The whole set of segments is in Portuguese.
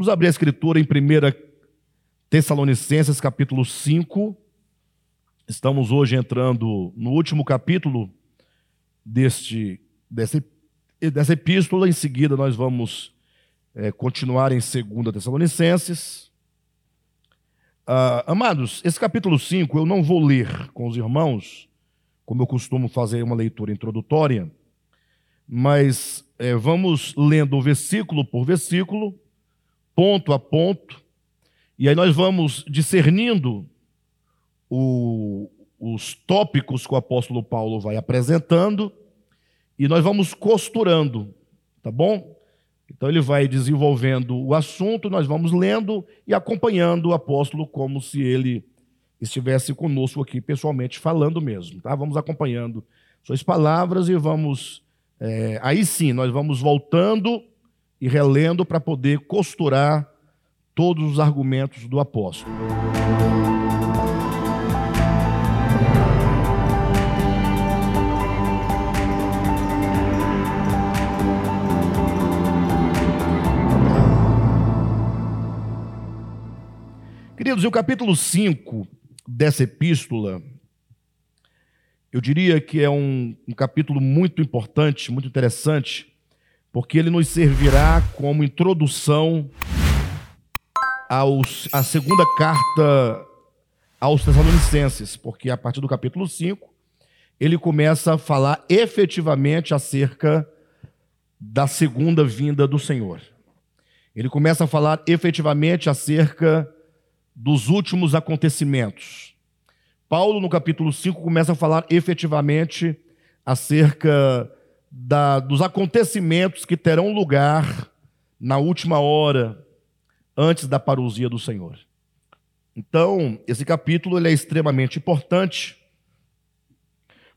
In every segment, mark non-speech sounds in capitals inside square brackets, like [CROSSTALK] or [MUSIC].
Vamos abrir a escritura em 1 Tessalonicenses, capítulo 5. Estamos hoje entrando no último capítulo deste, dessa, dessa epístola. Em seguida, nós vamos é, continuar em 2 Tessalonicenses. Ah, amados, esse capítulo 5 eu não vou ler com os irmãos, como eu costumo fazer uma leitura introdutória, mas é, vamos lendo versículo por versículo ponto a ponto, e aí nós vamos discernindo o, os tópicos que o apóstolo Paulo vai apresentando, e nós vamos costurando, tá bom? Então ele vai desenvolvendo o assunto, nós vamos lendo e acompanhando o apóstolo como se ele estivesse conosco aqui pessoalmente falando mesmo, tá? Vamos acompanhando suas palavras e vamos, é, aí sim, nós vamos voltando e relendo para poder costurar todos os argumentos do apóstolo. Queridos, o capítulo 5 dessa epístola, eu diria que é um, um capítulo muito importante, muito interessante, porque ele nos servirá como introdução aos, à segunda carta aos Tessalonicenses, porque a partir do capítulo 5 ele começa a falar efetivamente acerca da segunda vinda do Senhor. Ele começa a falar efetivamente acerca dos últimos acontecimentos. Paulo, no capítulo 5, começa a falar efetivamente acerca da, dos acontecimentos que terão lugar na última hora, antes da parousia do Senhor. Então, esse capítulo ele é extremamente importante,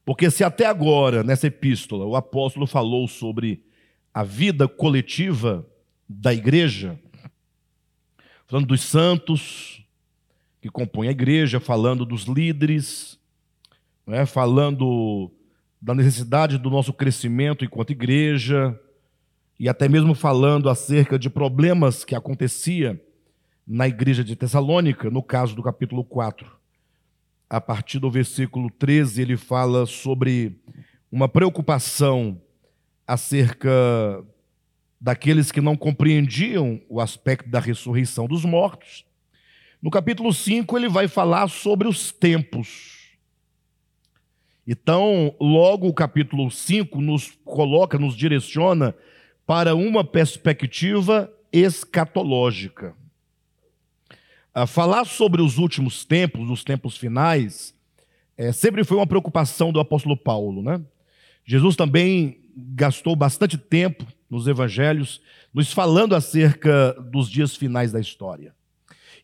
porque se até agora, nessa epístola, o apóstolo falou sobre a vida coletiva da igreja, falando dos santos que compõem a igreja, falando dos líderes, né, falando da necessidade do nosso crescimento enquanto igreja, e até mesmo falando acerca de problemas que acontecia na igreja de Tessalônica, no caso do capítulo 4. A partir do versículo 13, ele fala sobre uma preocupação acerca daqueles que não compreendiam o aspecto da ressurreição dos mortos. No capítulo 5, ele vai falar sobre os tempos então, logo o capítulo 5 nos coloca, nos direciona para uma perspectiva escatológica. A falar sobre os últimos tempos, os tempos finais, é, sempre foi uma preocupação do apóstolo Paulo. Né? Jesus também gastou bastante tempo nos evangelhos nos falando acerca dos dias finais da história.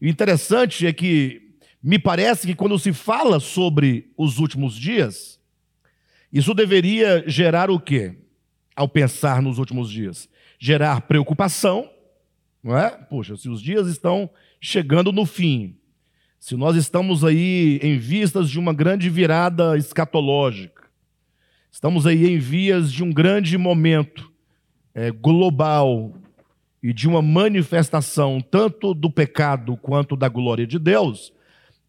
E o interessante é que me parece que quando se fala sobre os últimos dias, isso deveria gerar o quê? Ao pensar nos últimos dias? Gerar preocupação, não é? Poxa, se os dias estão chegando no fim, se nós estamos aí em vistas de uma grande virada escatológica, estamos aí em vias de um grande momento é, global e de uma manifestação tanto do pecado quanto da glória de Deus,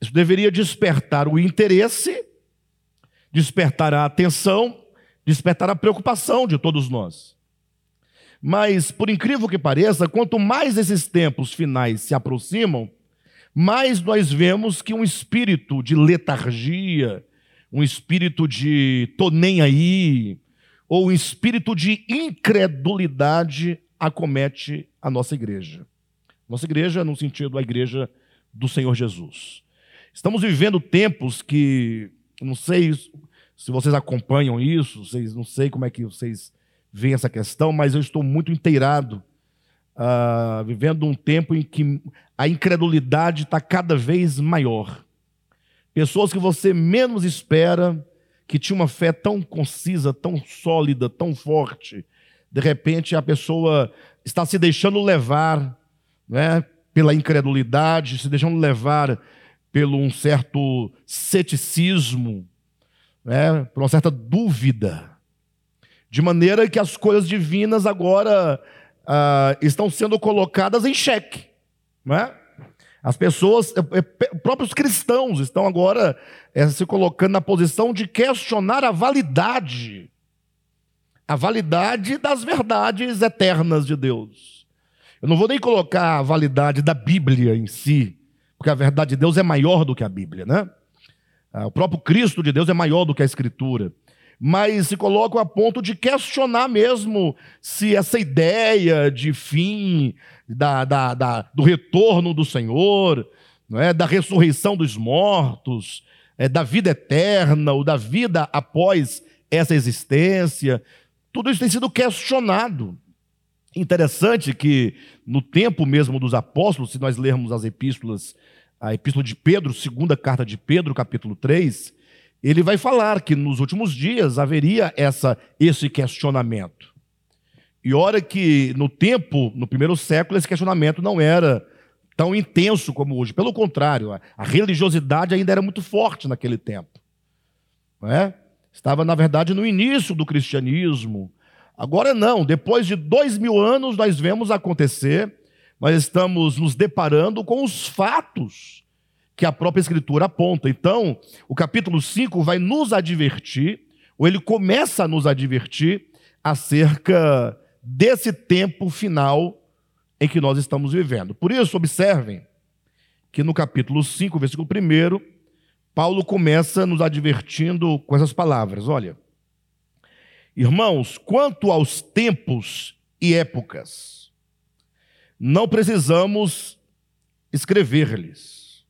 isso deveria despertar o interesse, despertar a atenção, despertar a preocupação de todos nós. Mas, por incrível que pareça, quanto mais esses tempos finais se aproximam, mais nós vemos que um espírito de letargia, um espírito de tô nem aí, ou um espírito de incredulidade acomete a nossa igreja. Nossa igreja, no sentido da igreja do Senhor Jesus. Estamos vivendo tempos que, não sei se vocês acompanham isso, vocês, não sei como é que vocês veem essa questão, mas eu estou muito inteirado, uh, vivendo um tempo em que a incredulidade está cada vez maior. Pessoas que você menos espera, que tinha uma fé tão concisa, tão sólida, tão forte, de repente a pessoa está se deixando levar né, pela incredulidade, se deixando levar pelo um certo ceticismo, né, por uma certa dúvida. De maneira que as coisas divinas agora ah, estão sendo colocadas em xeque. Não é? As pessoas, eh, eh, próprios cristãos, estão agora é, se colocando na posição de questionar a validade, a validade das verdades eternas de Deus. Eu não vou nem colocar a validade da Bíblia em si, porque a verdade de Deus é maior do que a Bíblia, né? Ah, o próprio Cristo de Deus é maior do que a Escritura. Mas se colocam a ponto de questionar mesmo se essa ideia de fim, da, da, da do retorno do Senhor, não é? da ressurreição dos mortos, é, da vida eterna, ou da vida após essa existência, tudo isso tem sido questionado. Interessante que no tempo mesmo dos apóstolos, se nós lermos as epístolas, a epístola de Pedro, segunda carta de Pedro, capítulo 3, ele vai falar que nos últimos dias haveria essa, esse questionamento. E ora que no tempo, no primeiro século, esse questionamento não era tão intenso como hoje. Pelo contrário, a religiosidade ainda era muito forte naquele tempo. É? Estava, na verdade, no início do cristianismo. Agora não, depois de dois mil anos nós vemos acontecer, nós estamos nos deparando com os fatos que a própria Escritura aponta. Então, o capítulo 5 vai nos advertir, ou ele começa a nos advertir, acerca desse tempo final em que nós estamos vivendo. Por isso, observem que no capítulo 5, versículo 1, Paulo começa nos advertindo com essas palavras: olha, irmãos, quanto aos tempos e épocas, não precisamos escrever-lhes,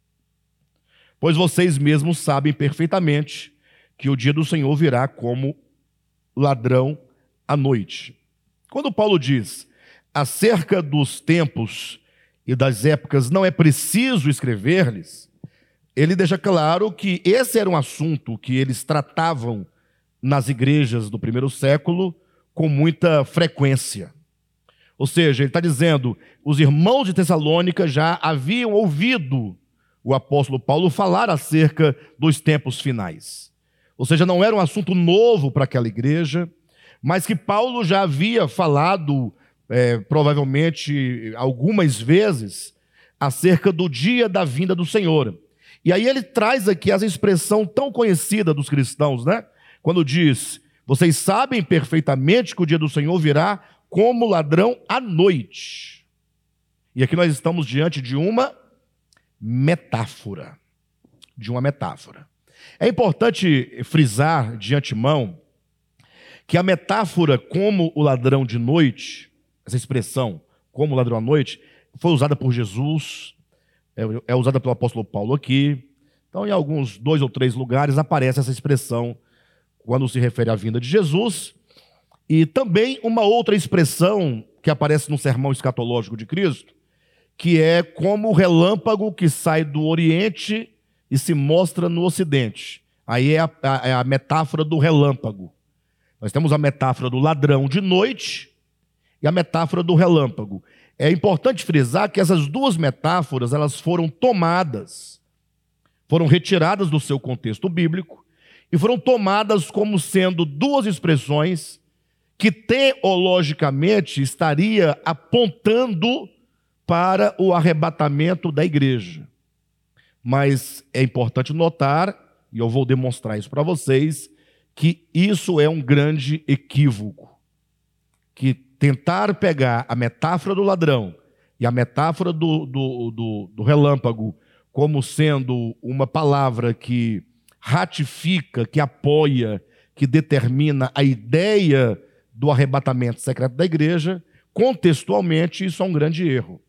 pois vocês mesmos sabem perfeitamente que o dia do Senhor virá como ladrão à noite. Quando Paulo diz acerca dos tempos e das épocas não é preciso escrever-lhes, ele deixa claro que esse era um assunto que eles tratavam nas igrejas do primeiro século com muita frequência. Ou seja, ele está dizendo, os irmãos de Tessalônica já haviam ouvido o apóstolo Paulo falar acerca dos tempos finais. Ou seja, não era um assunto novo para aquela igreja, mas que Paulo já havia falado, é, provavelmente algumas vezes, acerca do dia da vinda do Senhor. E aí ele traz aqui essa expressão tão conhecida dos cristãos, né? Quando diz: Vocês sabem perfeitamente que o dia do Senhor virá como ladrão à noite. E aqui nós estamos diante de uma metáfora. De uma metáfora. É importante frisar de antemão que a metáfora como o ladrão de noite, essa expressão como o ladrão à noite, foi usada por Jesus, é, é usada pelo apóstolo Paulo aqui. Então, em alguns dois ou três lugares aparece essa expressão quando se refere à vinda de Jesus. E também uma outra expressão que aparece no sermão escatológico de Cristo, que é como o relâmpago que sai do Oriente e se mostra no Ocidente. Aí é a, é a metáfora do relâmpago. Nós temos a metáfora do ladrão de noite e a metáfora do relâmpago. É importante frisar que essas duas metáforas, elas foram tomadas, foram retiradas do seu contexto bíblico e foram tomadas como sendo duas expressões que teologicamente estaria apontando para o arrebatamento da igreja. Mas é importante notar, e eu vou demonstrar isso para vocês, que isso é um grande equívoco. Que tentar pegar a metáfora do ladrão e a metáfora do, do, do, do relâmpago como sendo uma palavra que ratifica, que apoia, que determina a ideia do arrebatamento secreto da igreja, contextualmente isso é um grande erro.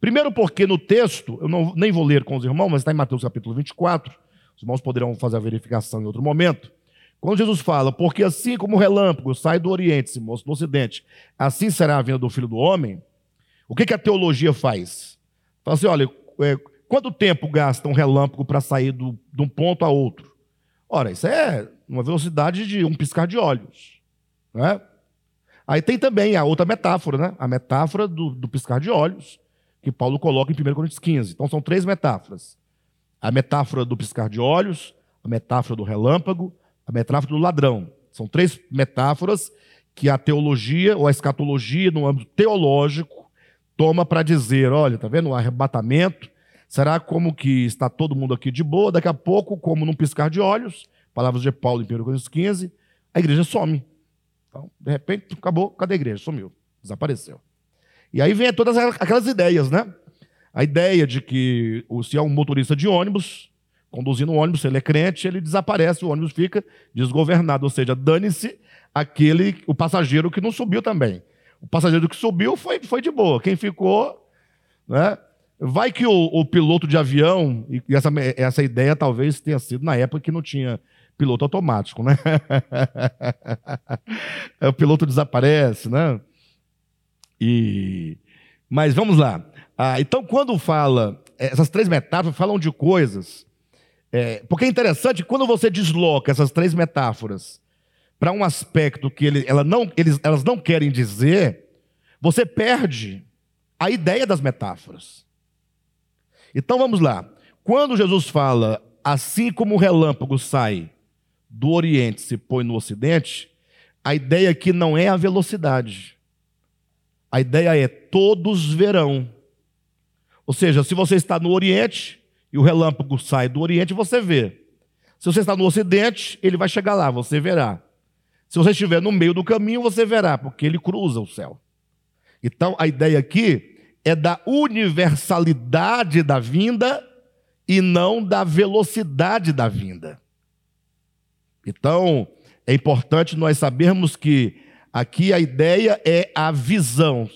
Primeiro porque no texto, eu não, nem vou ler com os irmãos, mas está em Mateus capítulo 24, os irmãos poderão fazer a verificação em outro momento. Quando Jesus fala, porque assim como o relâmpago sai do Oriente, se mostra no Ocidente, assim será a vinda do Filho do Homem, o que, que a teologia faz? Fala assim, olha, é, quanto tempo gasta um relâmpago para sair do, de um ponto a outro? Ora, isso é uma velocidade de um piscar de olhos. Né? Aí tem também a outra metáfora, né? a metáfora do, do piscar de olhos, que Paulo coloca em 1 Coríntios 15. Então são três metáforas. A metáfora do piscar de olhos, a metáfora do relâmpago a metáfora do ladrão. São três metáforas que a teologia ou a escatologia, no âmbito teológico, toma para dizer: olha, tá vendo o arrebatamento? Será como que está todo mundo aqui de boa? Daqui a pouco, como num piscar de olhos, palavras de Paulo em 1 Coríntios 15, a igreja some. Então, de repente, acabou, cadê a igreja? Sumiu, desapareceu. E aí vem todas aquelas ideias, né? A ideia de que se é um motorista de ônibus, conduzindo um ônibus, se ele é crente, ele desaparece, o ônibus fica desgovernado, ou seja, dane-se aquele, o passageiro que não subiu também. O passageiro que subiu foi, foi de boa, quem ficou, né? Vai que o, o piloto de avião, e essa, essa ideia talvez tenha sido na época que não tinha piloto automático, né? [LAUGHS] o piloto desaparece, né? E... Mas vamos lá. Ah, então, quando fala, essas três metáforas falam de coisas. É, porque é interessante, quando você desloca essas três metáforas para um aspecto que ele, ela não, eles, elas não querem dizer, você perde a ideia das metáforas. Então vamos lá. Quando Jesus fala, assim como o relâmpago sai do Oriente se põe no Ocidente, a ideia aqui não é a velocidade. A ideia é todos verão. Ou seja, se você está no Oriente e o relâmpago sai do Oriente, você vê. Se você está no Ocidente, ele vai chegar lá, você verá. Se você estiver no meio do caminho, você verá, porque ele cruza o céu. Então, a ideia aqui é da universalidade da vinda e não da velocidade da vinda. Então, é importante nós sabermos que aqui a ideia é a visão,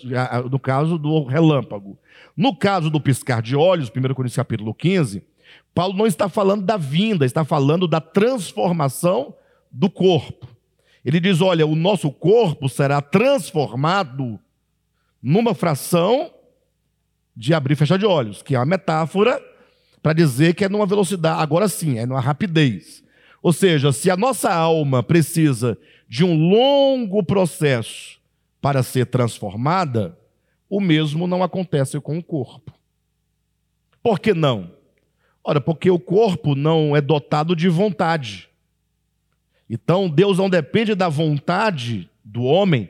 no caso do relâmpago. No caso do piscar de olhos, 1 Coríntios capítulo 15, Paulo não está falando da vinda, está falando da transformação do corpo. Ele diz: olha, o nosso corpo será transformado numa fração de abrir e fechar de olhos, que é uma metáfora para dizer que é numa velocidade, agora sim, é numa rapidez. Ou seja, se a nossa alma precisa de um longo processo para ser transformada, o mesmo não acontece com o corpo. Por que não? Ora, porque o corpo não é dotado de vontade. Então, Deus não depende da vontade do homem,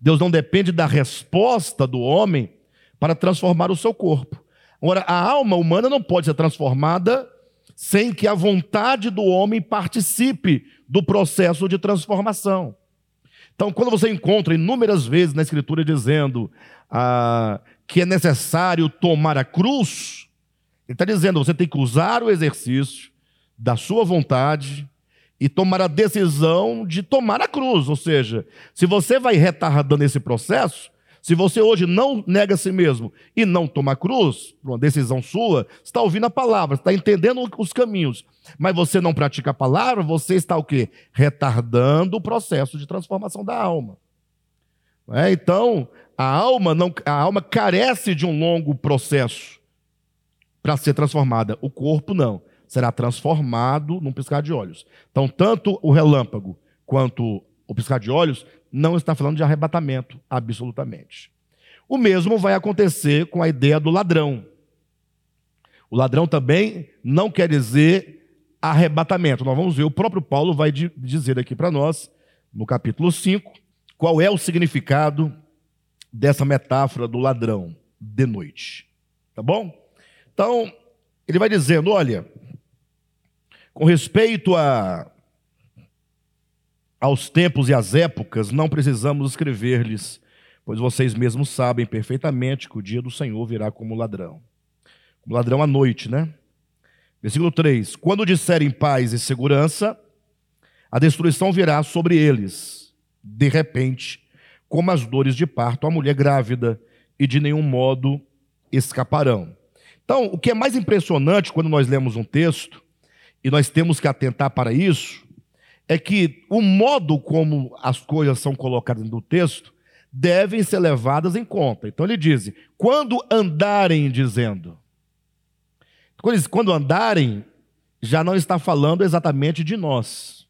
Deus não depende da resposta do homem para transformar o seu corpo. Agora, a alma humana não pode ser transformada sem que a vontade do homem participe do processo de transformação. Então, quando você encontra inúmeras vezes na Escritura dizendo ah, que é necessário tomar a cruz, ele está dizendo você tem que usar o exercício da sua vontade e tomar a decisão de tomar a cruz. Ou seja, se você vai retardando esse processo, se você hoje não nega a si mesmo e não toma cruz, por uma decisão sua, está ouvindo a palavra, está entendendo os caminhos, mas você não pratica a palavra, você está o quê? Retardando o processo de transformação da alma. É, então, a alma, não, a alma carece de um longo processo para ser transformada. O corpo não. Será transformado num piscar de olhos. Então, tanto o relâmpago quanto o piscar de olhos não está falando de arrebatamento, absolutamente. O mesmo vai acontecer com a ideia do ladrão. O ladrão também não quer dizer arrebatamento. Nós vamos ver, o próprio Paulo vai dizer aqui para nós, no capítulo 5, qual é o significado dessa metáfora do ladrão de noite. Tá bom? Então, ele vai dizendo: olha, com respeito a aos tempos e às épocas, não precisamos escrever-lhes, pois vocês mesmos sabem perfeitamente que o dia do Senhor virá como ladrão. Como ladrão à noite, né? Versículo 3: Quando disserem paz e segurança, a destruição virá sobre eles, de repente, como as dores de parto à mulher grávida, e de nenhum modo escaparão. Então, o que é mais impressionante quando nós lemos um texto, e nós temos que atentar para isso, é que o modo como as coisas são colocadas no texto devem ser levadas em conta. Então ele diz: quando andarem dizendo. Quando, andarem, já não está falando exatamente de nós.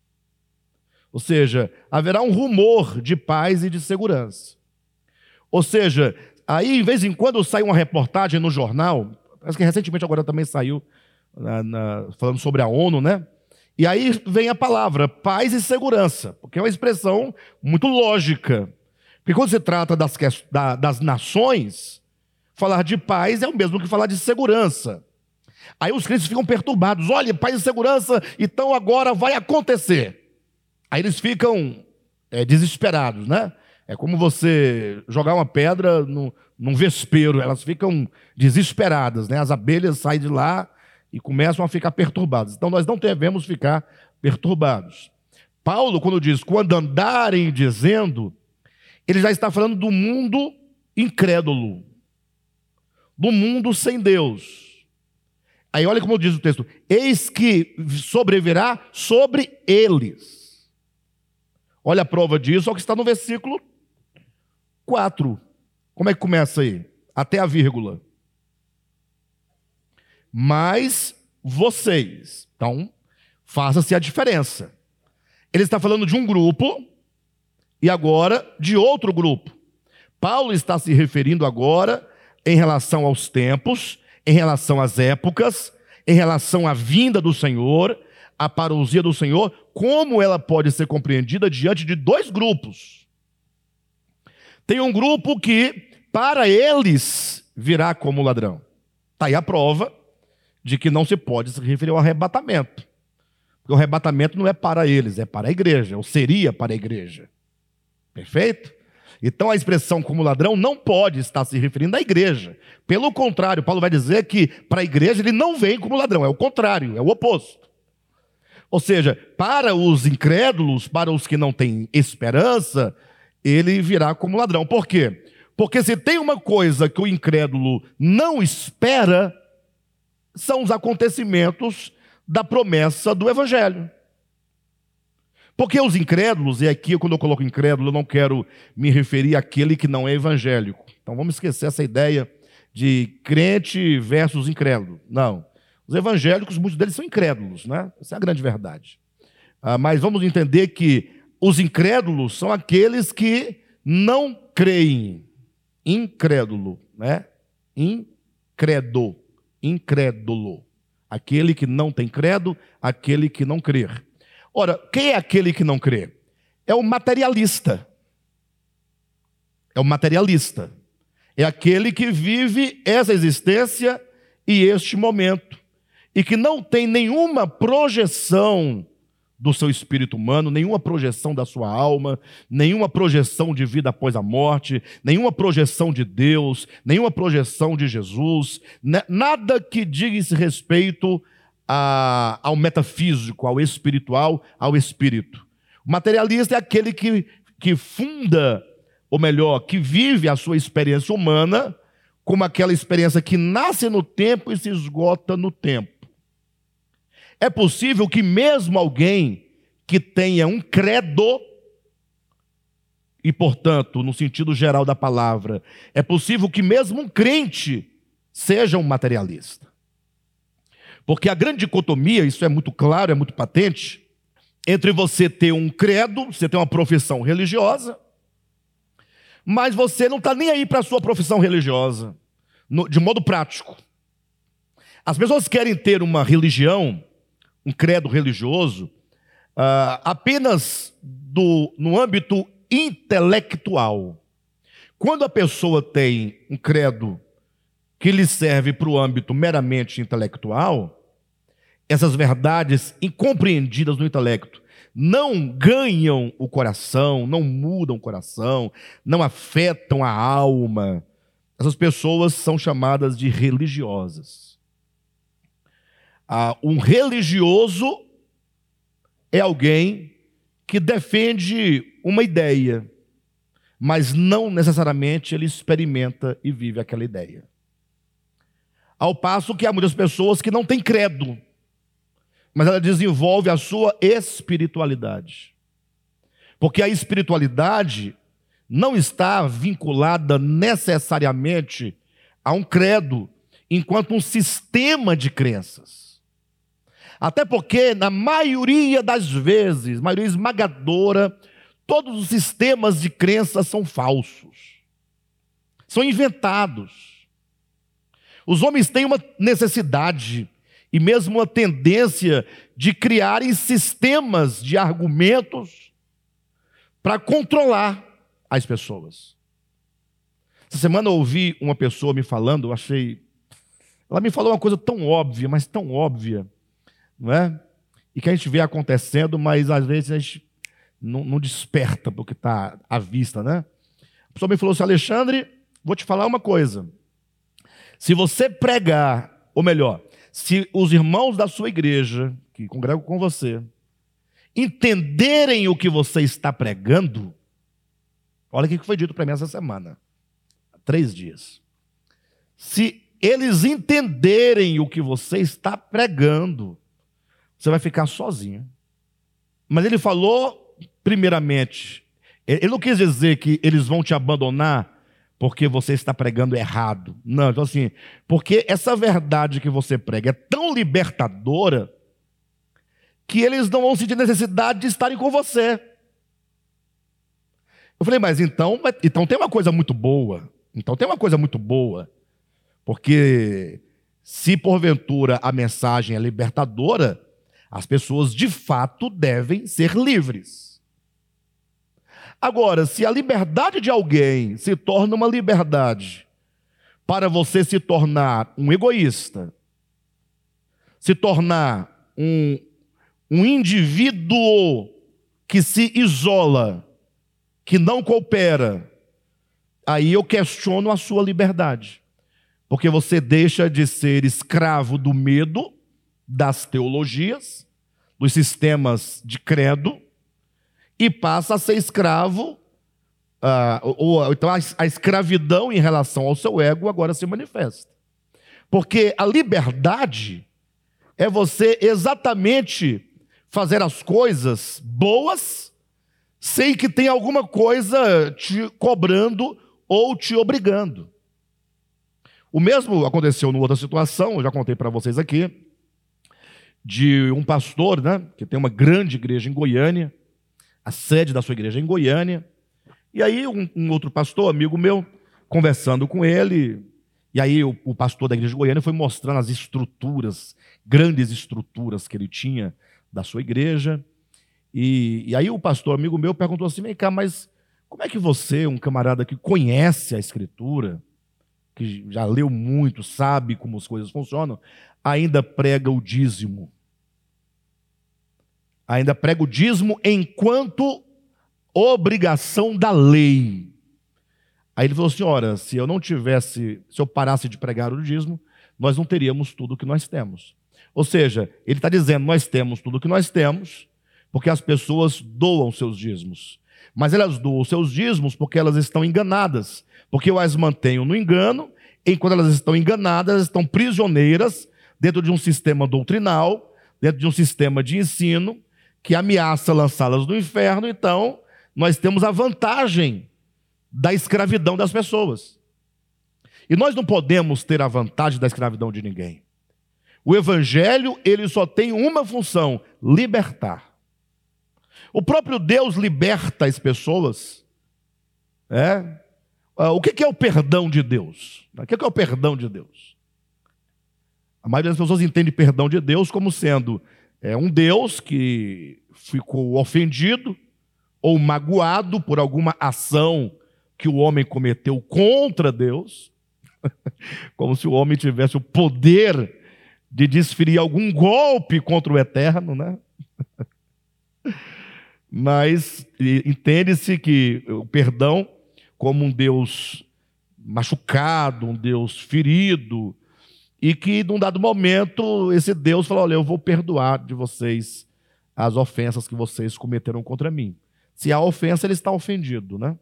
Ou seja, haverá um rumor de paz e de segurança. Ou seja, aí, em vez em quando sai uma reportagem no jornal, parece que recentemente agora também saiu na, na, falando sobre a ONU, né? E aí vem a palavra paz e segurança, porque é uma expressão muito lógica. Porque quando se trata das, das nações, falar de paz é o mesmo que falar de segurança. Aí os crentes ficam perturbados. Olha, paz e segurança, então agora vai acontecer. Aí eles ficam é, desesperados, né? É como você jogar uma pedra no, num vespeiro, elas ficam desesperadas, né? As abelhas saem de lá e começam a ficar perturbadas. Então nós não devemos ficar perturbados. Paulo, quando diz quando andarem dizendo, ele já está falando do mundo incrédulo, do mundo sem Deus. Aí olha como diz o texto: eis que sobrevirá sobre eles. Olha a prova disso, olha o que está no versículo 4. Como é que começa aí? Até a vírgula. Mas vocês. Então, faça-se a diferença. Ele está falando de um grupo e agora de outro grupo. Paulo está se referindo agora em relação aos tempos em relação às épocas, em relação à vinda do Senhor, a parousia do Senhor, como ela pode ser compreendida diante de dois grupos. Tem um grupo que, para eles, virá como ladrão. Está aí a prova de que não se pode se referir ao arrebatamento. Porque o arrebatamento não é para eles, é para a igreja, ou seria para a igreja. Perfeito? Então a expressão como ladrão não pode estar se referindo à igreja. Pelo contrário, Paulo vai dizer que para a igreja ele não vem como ladrão, é o contrário, é o oposto. Ou seja, para os incrédulos, para os que não têm esperança, ele virá como ladrão. Por quê? Porque se tem uma coisa que o incrédulo não espera, são os acontecimentos da promessa do evangelho. Porque os incrédulos, e aqui quando eu coloco incrédulo, eu não quero me referir àquele que não é evangélico. Então vamos esquecer essa ideia de crente versus incrédulo. Não. Os evangélicos, muitos deles são incrédulos, né? Essa é a grande verdade. Ah, mas vamos entender que os incrédulos são aqueles que não creem. Incrédulo, né? Incredo. Incrédulo. Aquele que não tem credo, aquele que não crer. Ora, quem é aquele que não crê? É o materialista. É o materialista. É aquele que vive essa existência e este momento. E que não tem nenhuma projeção do seu espírito humano, nenhuma projeção da sua alma, nenhuma projeção de vida após a morte, nenhuma projeção de Deus, nenhuma projeção de Jesus, nada que diga esse respeito a, ao metafísico, ao espiritual, ao espírito. O materialista é aquele que, que funda, ou melhor, que vive a sua experiência humana como aquela experiência que nasce no tempo e se esgota no tempo. É possível que mesmo alguém que tenha um credo, e portanto, no sentido geral da palavra, é possível que mesmo um crente seja um materialista. Porque a grande dicotomia, isso é muito claro, é muito patente, entre você ter um credo, você ter uma profissão religiosa, mas você não está nem aí para a sua profissão religiosa, no, de modo prático. As pessoas querem ter uma religião, um credo religioso, uh, apenas do, no âmbito intelectual. Quando a pessoa tem um credo que lhe serve para o âmbito meramente intelectual, essas verdades incompreendidas no intelecto não ganham o coração, não mudam o coração, não afetam a alma. Essas pessoas são chamadas de religiosas. Ah, um religioso é alguém que defende uma ideia, mas não necessariamente ele experimenta e vive aquela ideia. Ao passo que há muitas pessoas que não têm credo, mas ela desenvolve a sua espiritualidade. Porque a espiritualidade não está vinculada necessariamente a um credo, enquanto um sistema de crenças. Até porque, na maioria das vezes, maioria esmagadora, todos os sistemas de crenças são falsos, são inventados. Os homens têm uma necessidade e mesmo uma tendência de criarem sistemas de argumentos para controlar as pessoas. Essa semana eu ouvi uma pessoa me falando, eu achei. Ela me falou uma coisa tão óbvia, mas tão óbvia, não é? E que a gente vê acontecendo, mas às vezes a gente não, não desperta porque está à vista, né? A pessoa me falou assim: Alexandre, vou te falar uma coisa. Se você pregar, ou melhor, se os irmãos da sua igreja, que congregam com você, entenderem o que você está pregando, olha o que foi dito para mim essa semana, há três dias. Se eles entenderem o que você está pregando, você vai ficar sozinho. Mas ele falou, primeiramente, ele não quis dizer que eles vão te abandonar porque você está pregando errado. Não, então assim, porque essa verdade que você prega é tão libertadora que eles não vão sentir necessidade de estarem com você. Eu falei, mas então, então tem uma coisa muito boa. Então tem uma coisa muito boa. Porque se porventura a mensagem é libertadora, as pessoas de fato devem ser livres. Agora, se a liberdade de alguém se torna uma liberdade para você se tornar um egoísta, se tornar um, um indivíduo que se isola, que não coopera, aí eu questiono a sua liberdade. Porque você deixa de ser escravo do medo, das teologias, dos sistemas de credo, e passa a ser escravo, uh, ou, então a, a escravidão em relação ao seu ego agora se manifesta. Porque a liberdade é você exatamente fazer as coisas boas sem que tenha alguma coisa te cobrando ou te obrigando. O mesmo aconteceu numa outra situação, eu já contei para vocês aqui, de um pastor, né, que tem uma grande igreja em Goiânia, a sede da sua igreja em Goiânia. E aí, um, um outro pastor, amigo meu, conversando com ele, e aí o, o, pastor da igreja de Goiânia foi mostrando as estruturas, grandes estruturas que ele tinha da sua igreja. E, e aí o pastor, amigo meu, perguntou assim: vem cá, mas como é que você, um camarada que conhece a escritura, que já leu muito, sabe como as coisas funcionam, ainda prega o dízimo? Ainda prega o dízimo enquanto obrigação da lei. Aí ele falou assim: ora, se eu não tivesse, se eu parasse de pregar o dízimo, nós não teríamos tudo o que nós temos. Ou seja, ele está dizendo: nós temos tudo o que nós temos, porque as pessoas doam seus dízimos. Mas elas doam seus dízimos porque elas estão enganadas. Porque eu as mantenho no engano, enquanto elas estão enganadas, elas estão prisioneiras dentro de um sistema doutrinal, dentro de um sistema de ensino, que ameaça lançá-las no inferno, então nós temos a vantagem da escravidão das pessoas. E nós não podemos ter a vantagem da escravidão de ninguém. O evangelho, ele só tem uma função: libertar. O próprio Deus liberta as pessoas. É? Ah, o que é o perdão de Deus? O que é o perdão de Deus? A maioria das pessoas entende perdão de Deus como sendo é um Deus que ficou ofendido ou magoado por alguma ação que o homem cometeu contra Deus, [LAUGHS] como se o homem tivesse o poder de desferir algum golpe contra o eterno, né? [LAUGHS] Mas entende-se que o perdão, como um Deus machucado, um Deus ferido, e que, num dado momento, esse Deus falou: Olha, eu vou perdoar de vocês as ofensas que vocês cometeram contra mim. Se há ofensa, ele está ofendido, né?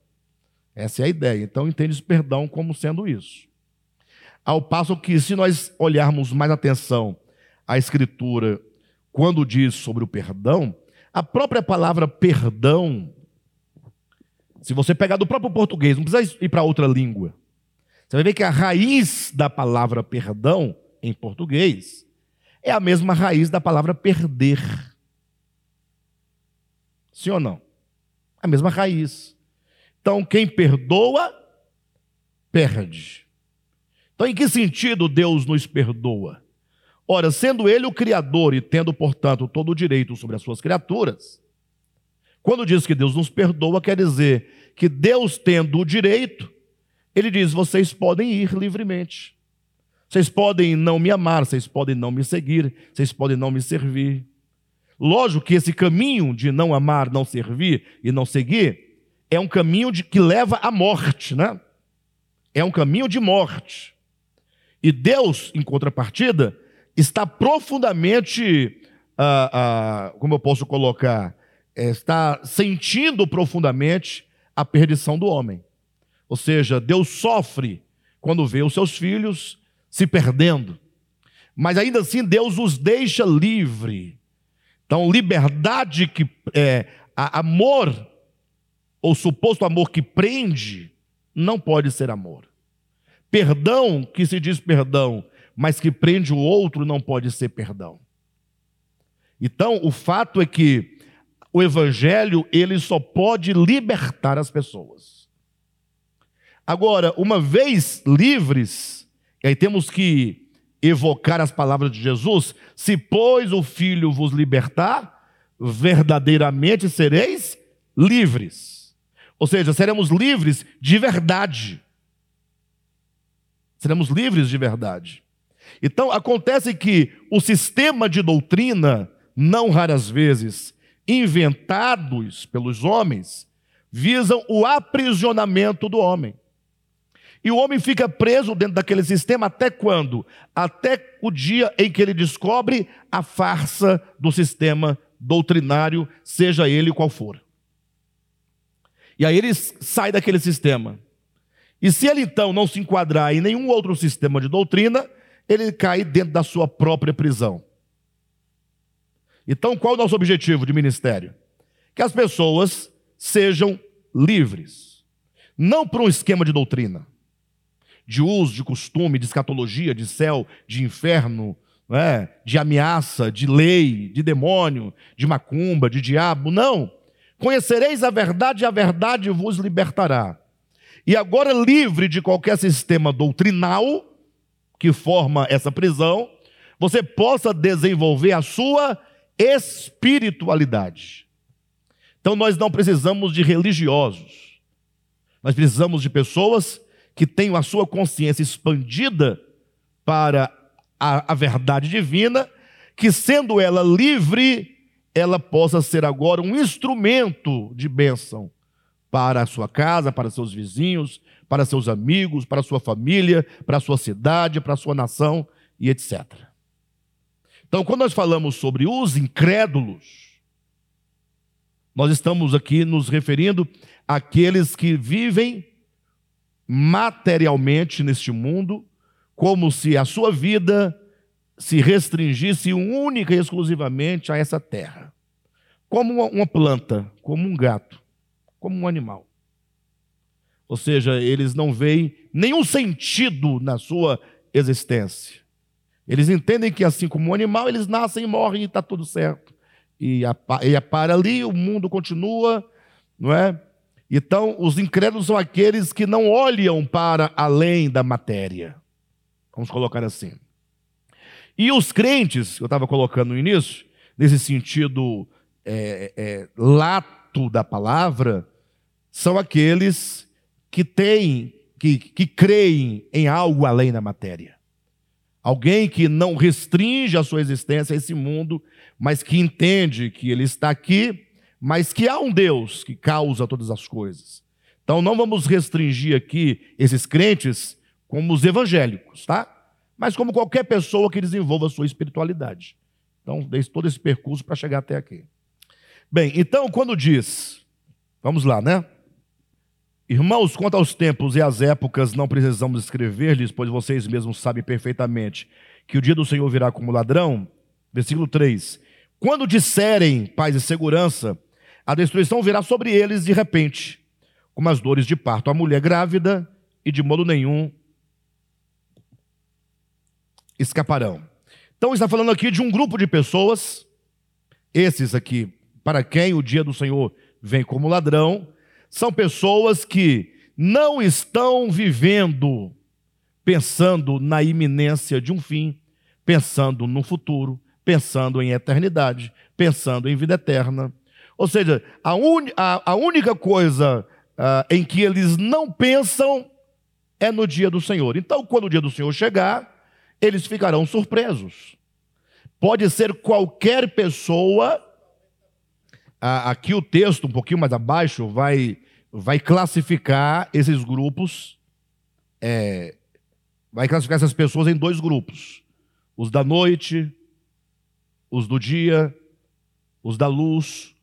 Essa é a ideia. Então, entende perdão como sendo isso. Ao passo que, se nós olharmos mais atenção à Escritura, quando diz sobre o perdão, a própria palavra perdão, se você pegar do próprio português, não precisa ir para outra língua. Você vai ver que a raiz da palavra perdão, em português, é a mesma raiz da palavra perder. Sim ou não? A mesma raiz. Então, quem perdoa, perde. Então, em que sentido Deus nos perdoa? Ora, sendo ele o Criador e tendo, portanto, todo o direito sobre as suas criaturas, quando diz que Deus nos perdoa, quer dizer que Deus, tendo o direito, ele diz: vocês podem ir livremente. Vocês podem não me amar, vocês podem não me seguir, vocês podem não me servir. Lógico que esse caminho de não amar, não servir e não seguir é um caminho de, que leva à morte, né? É um caminho de morte. E Deus, em contrapartida, está profundamente, ah, ah, como eu posso colocar, é, está sentindo profundamente a perdição do homem. Ou seja, Deus sofre quando vê os seus filhos se perdendo. Mas ainda assim, Deus os deixa livre. Então, liberdade que é, amor, ou suposto amor que prende, não pode ser amor. Perdão, que se diz perdão, mas que prende o outro, não pode ser perdão. Então, o fato é que o evangelho, ele só pode libertar as pessoas. Agora, uma vez livres, e aí temos que evocar as palavras de Jesus: se pois o Filho vos libertar, verdadeiramente sereis livres. Ou seja, seremos livres de verdade. Seremos livres de verdade. Então, acontece que o sistema de doutrina, não raras vezes inventados pelos homens, visam o aprisionamento do homem. E o homem fica preso dentro daquele sistema até quando? Até o dia em que ele descobre a farsa do sistema doutrinário, seja ele qual for. E aí ele sai daquele sistema. E se ele então não se enquadrar em nenhum outro sistema de doutrina, ele cai dentro da sua própria prisão. Então, qual é o nosso objetivo de ministério? Que as pessoas sejam livres. Não por um esquema de doutrina, de uso, de costume, de escatologia, de céu, de inferno, é? de ameaça, de lei, de demônio, de macumba, de diabo. Não. Conhecereis a verdade e a verdade vos libertará. E agora, livre de qualquer sistema doutrinal que forma essa prisão, você possa desenvolver a sua espiritualidade. Então, nós não precisamos de religiosos, nós precisamos de pessoas que tenham a sua consciência expandida para a, a verdade divina, que sendo ela livre, ela possa ser agora um instrumento de bênção para a sua casa, para seus vizinhos, para seus amigos, para sua família, para a sua cidade, para a sua nação e etc. Então, quando nós falamos sobre os incrédulos, nós estamos aqui nos referindo àqueles que vivem materialmente neste mundo, como se a sua vida se restringisse única e exclusivamente a essa terra. Como uma planta, como um gato, como um animal. Ou seja, eles não veem nenhum sentido na sua existência. Eles entendem que, assim como um animal, eles nascem e morrem e está tudo certo. E, e para ali, o mundo continua, não é? Então, os incrédulos são aqueles que não olham para além da matéria. Vamos colocar assim. E os crentes, eu estava colocando no início, nesse sentido é, é, lato da palavra, são aqueles que têm, que, que creem em algo além da matéria. Alguém que não restringe a sua existência a esse mundo, mas que entende que ele está aqui mas que há um Deus que causa todas as coisas. Então não vamos restringir aqui esses crentes como os evangélicos, tá? Mas como qualquer pessoa que desenvolva a sua espiritualidade. Então, dei todo esse percurso para chegar até aqui. Bem, então quando diz, vamos lá, né? Irmãos, quanto aos tempos e às épocas, não precisamos escrever-lhes, pois vocês mesmos sabem perfeitamente que o dia do Senhor virá como ladrão. Versículo 3. Quando disserem paz e segurança, a destruição virá sobre eles de repente, como as dores de parto. A mulher grávida e de modo nenhum escaparão. Então está falando aqui de um grupo de pessoas, esses aqui, para quem o dia do Senhor vem como ladrão, são pessoas que não estão vivendo pensando na iminência de um fim, pensando no futuro, pensando em eternidade, pensando em vida eterna. Ou seja, a, un, a, a única coisa uh, em que eles não pensam é no dia do Senhor. Então, quando o dia do Senhor chegar, eles ficarão surpresos. Pode ser qualquer pessoa. Aqui o texto, um pouquinho mais abaixo, vai, vai classificar esses grupos, é, vai classificar essas pessoas em dois grupos: os da noite, os do dia, os da luz,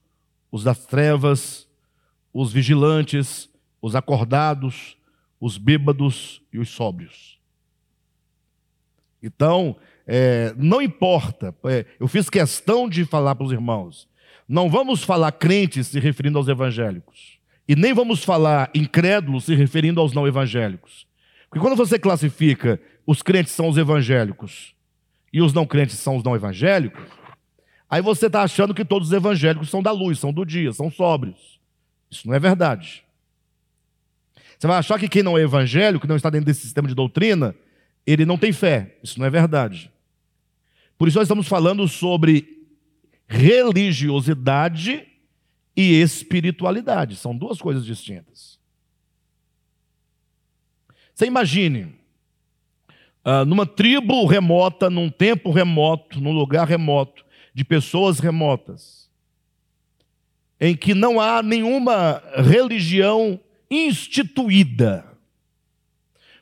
os das trevas, os vigilantes, os acordados, os bêbados e os sóbrios. Então, é, não importa, é, eu fiz questão de falar para os irmãos, não vamos falar crentes se referindo aos evangélicos, e nem vamos falar incrédulos se referindo aos não evangélicos. Porque quando você classifica os crentes são os evangélicos e os não crentes são os não evangélicos, Aí você está achando que todos os evangélicos são da luz, são do dia, são sóbrios. Isso não é verdade. Você vai achar que quem não é evangélico, que não está dentro desse sistema de doutrina, ele não tem fé. Isso não é verdade. Por isso nós estamos falando sobre religiosidade e espiritualidade. São duas coisas distintas. Você imagine, uh, numa tribo remota, num tempo remoto, num lugar remoto, de pessoas remotas, em que não há nenhuma religião instituída.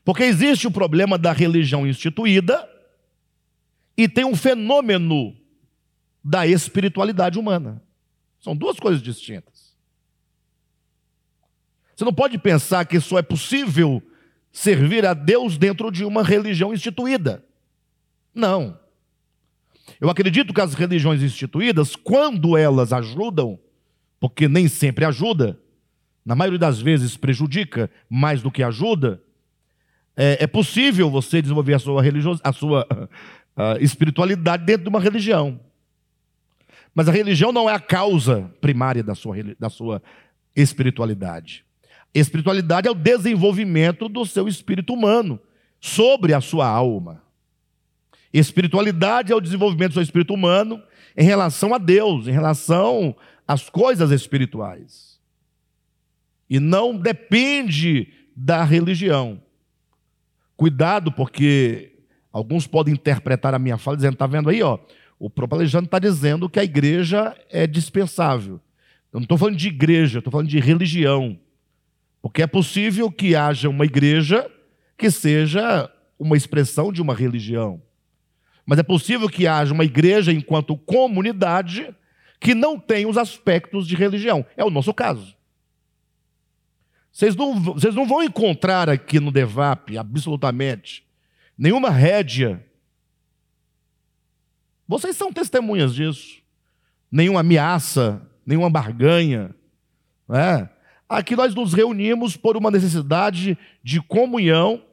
Porque existe o problema da religião instituída e tem um fenômeno da espiritualidade humana. São duas coisas distintas. Você não pode pensar que só é possível servir a Deus dentro de uma religião instituída. Não. Eu acredito que as religiões instituídas, quando elas ajudam, porque nem sempre ajuda, na maioria das vezes prejudica mais do que ajuda, é, é possível você desenvolver a sua, a sua [LAUGHS] a espiritualidade dentro de uma religião. Mas a religião não é a causa primária da sua, da sua espiritualidade. Espiritualidade é o desenvolvimento do seu espírito humano sobre a sua alma. Espiritualidade é o desenvolvimento do seu espírito humano em relação a Deus, em relação às coisas espirituais. E não depende da religião. Cuidado, porque alguns podem interpretar a minha fala dizendo: está vendo aí, ó, o próprio Alexandre está dizendo que a igreja é dispensável. Eu não estou falando de igreja, estou falando de religião. Porque é possível que haja uma igreja que seja uma expressão de uma religião. Mas é possível que haja uma igreja enquanto comunidade que não tem os aspectos de religião. É o nosso caso. Vocês não, vocês não vão encontrar aqui no DEVAP, absolutamente, nenhuma rédea. Vocês são testemunhas disso. Nenhuma ameaça, nenhuma barganha. É? Aqui nós nos reunimos por uma necessidade de comunhão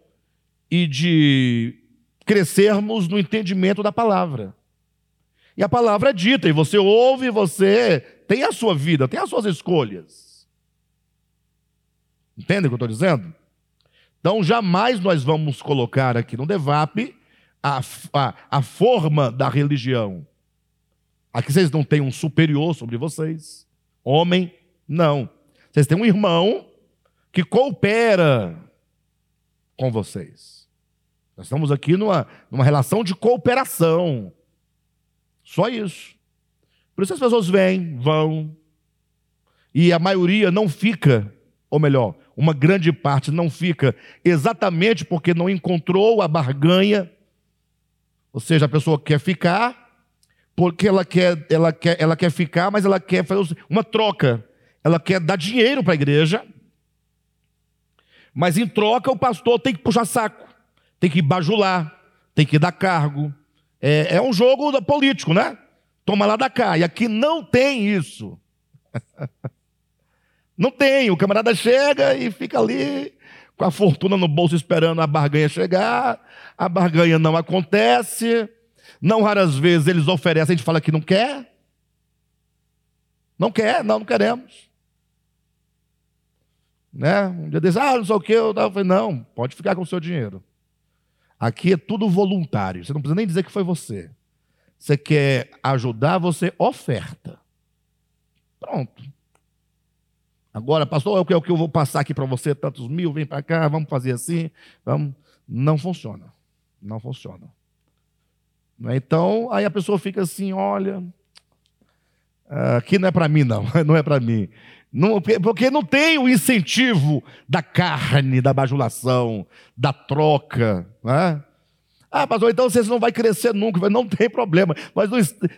e de crescermos no entendimento da palavra. E a palavra é dita, e você ouve, você tem a sua vida, tem as suas escolhas. Entende o que eu estou dizendo? Então, jamais nós vamos colocar aqui no DEVAP a, a, a forma da religião. Aqui vocês não têm um superior sobre vocês. Homem, não. Vocês têm um irmão que coopera com vocês. Nós estamos aqui numa, numa relação de cooperação. Só isso. Por isso as pessoas vêm, vão, e a maioria não fica, ou melhor, uma grande parte não fica, exatamente porque não encontrou a barganha. Ou seja, a pessoa quer ficar, porque ela quer, ela quer, ela quer ficar, mas ela quer fazer uma troca. Ela quer dar dinheiro para a igreja, mas em troca o pastor tem que puxar saco tem que bajular, tem que dar cargo. É, é um jogo político, né? Toma lá da cá. E aqui não tem isso. [LAUGHS] não tem. O camarada chega e fica ali com a fortuna no bolso esperando a barganha chegar. A barganha não acontece. Não raras vezes eles oferecem, a gente fala que não quer. Não quer, não, não queremos. Né? Um dia desse, ah, não sei o que, eu falei, não, pode ficar com o seu dinheiro. Aqui é tudo voluntário. Você não precisa nem dizer que foi você. Você quer ajudar, você oferta. Pronto. Agora, pastor, é o que, é eu vou passar aqui para você, tantos mil, vem para cá, vamos fazer assim. Vamos. Não funciona. Não funciona. É? Então, aí a pessoa fica assim, olha, aqui não é para mim, não, [LAUGHS] não é para mim. Não, porque não tem o incentivo da carne, da bajulação, da troca. Né? Ah, pastor, então você não vai crescer nunca. Não tem problema. Mas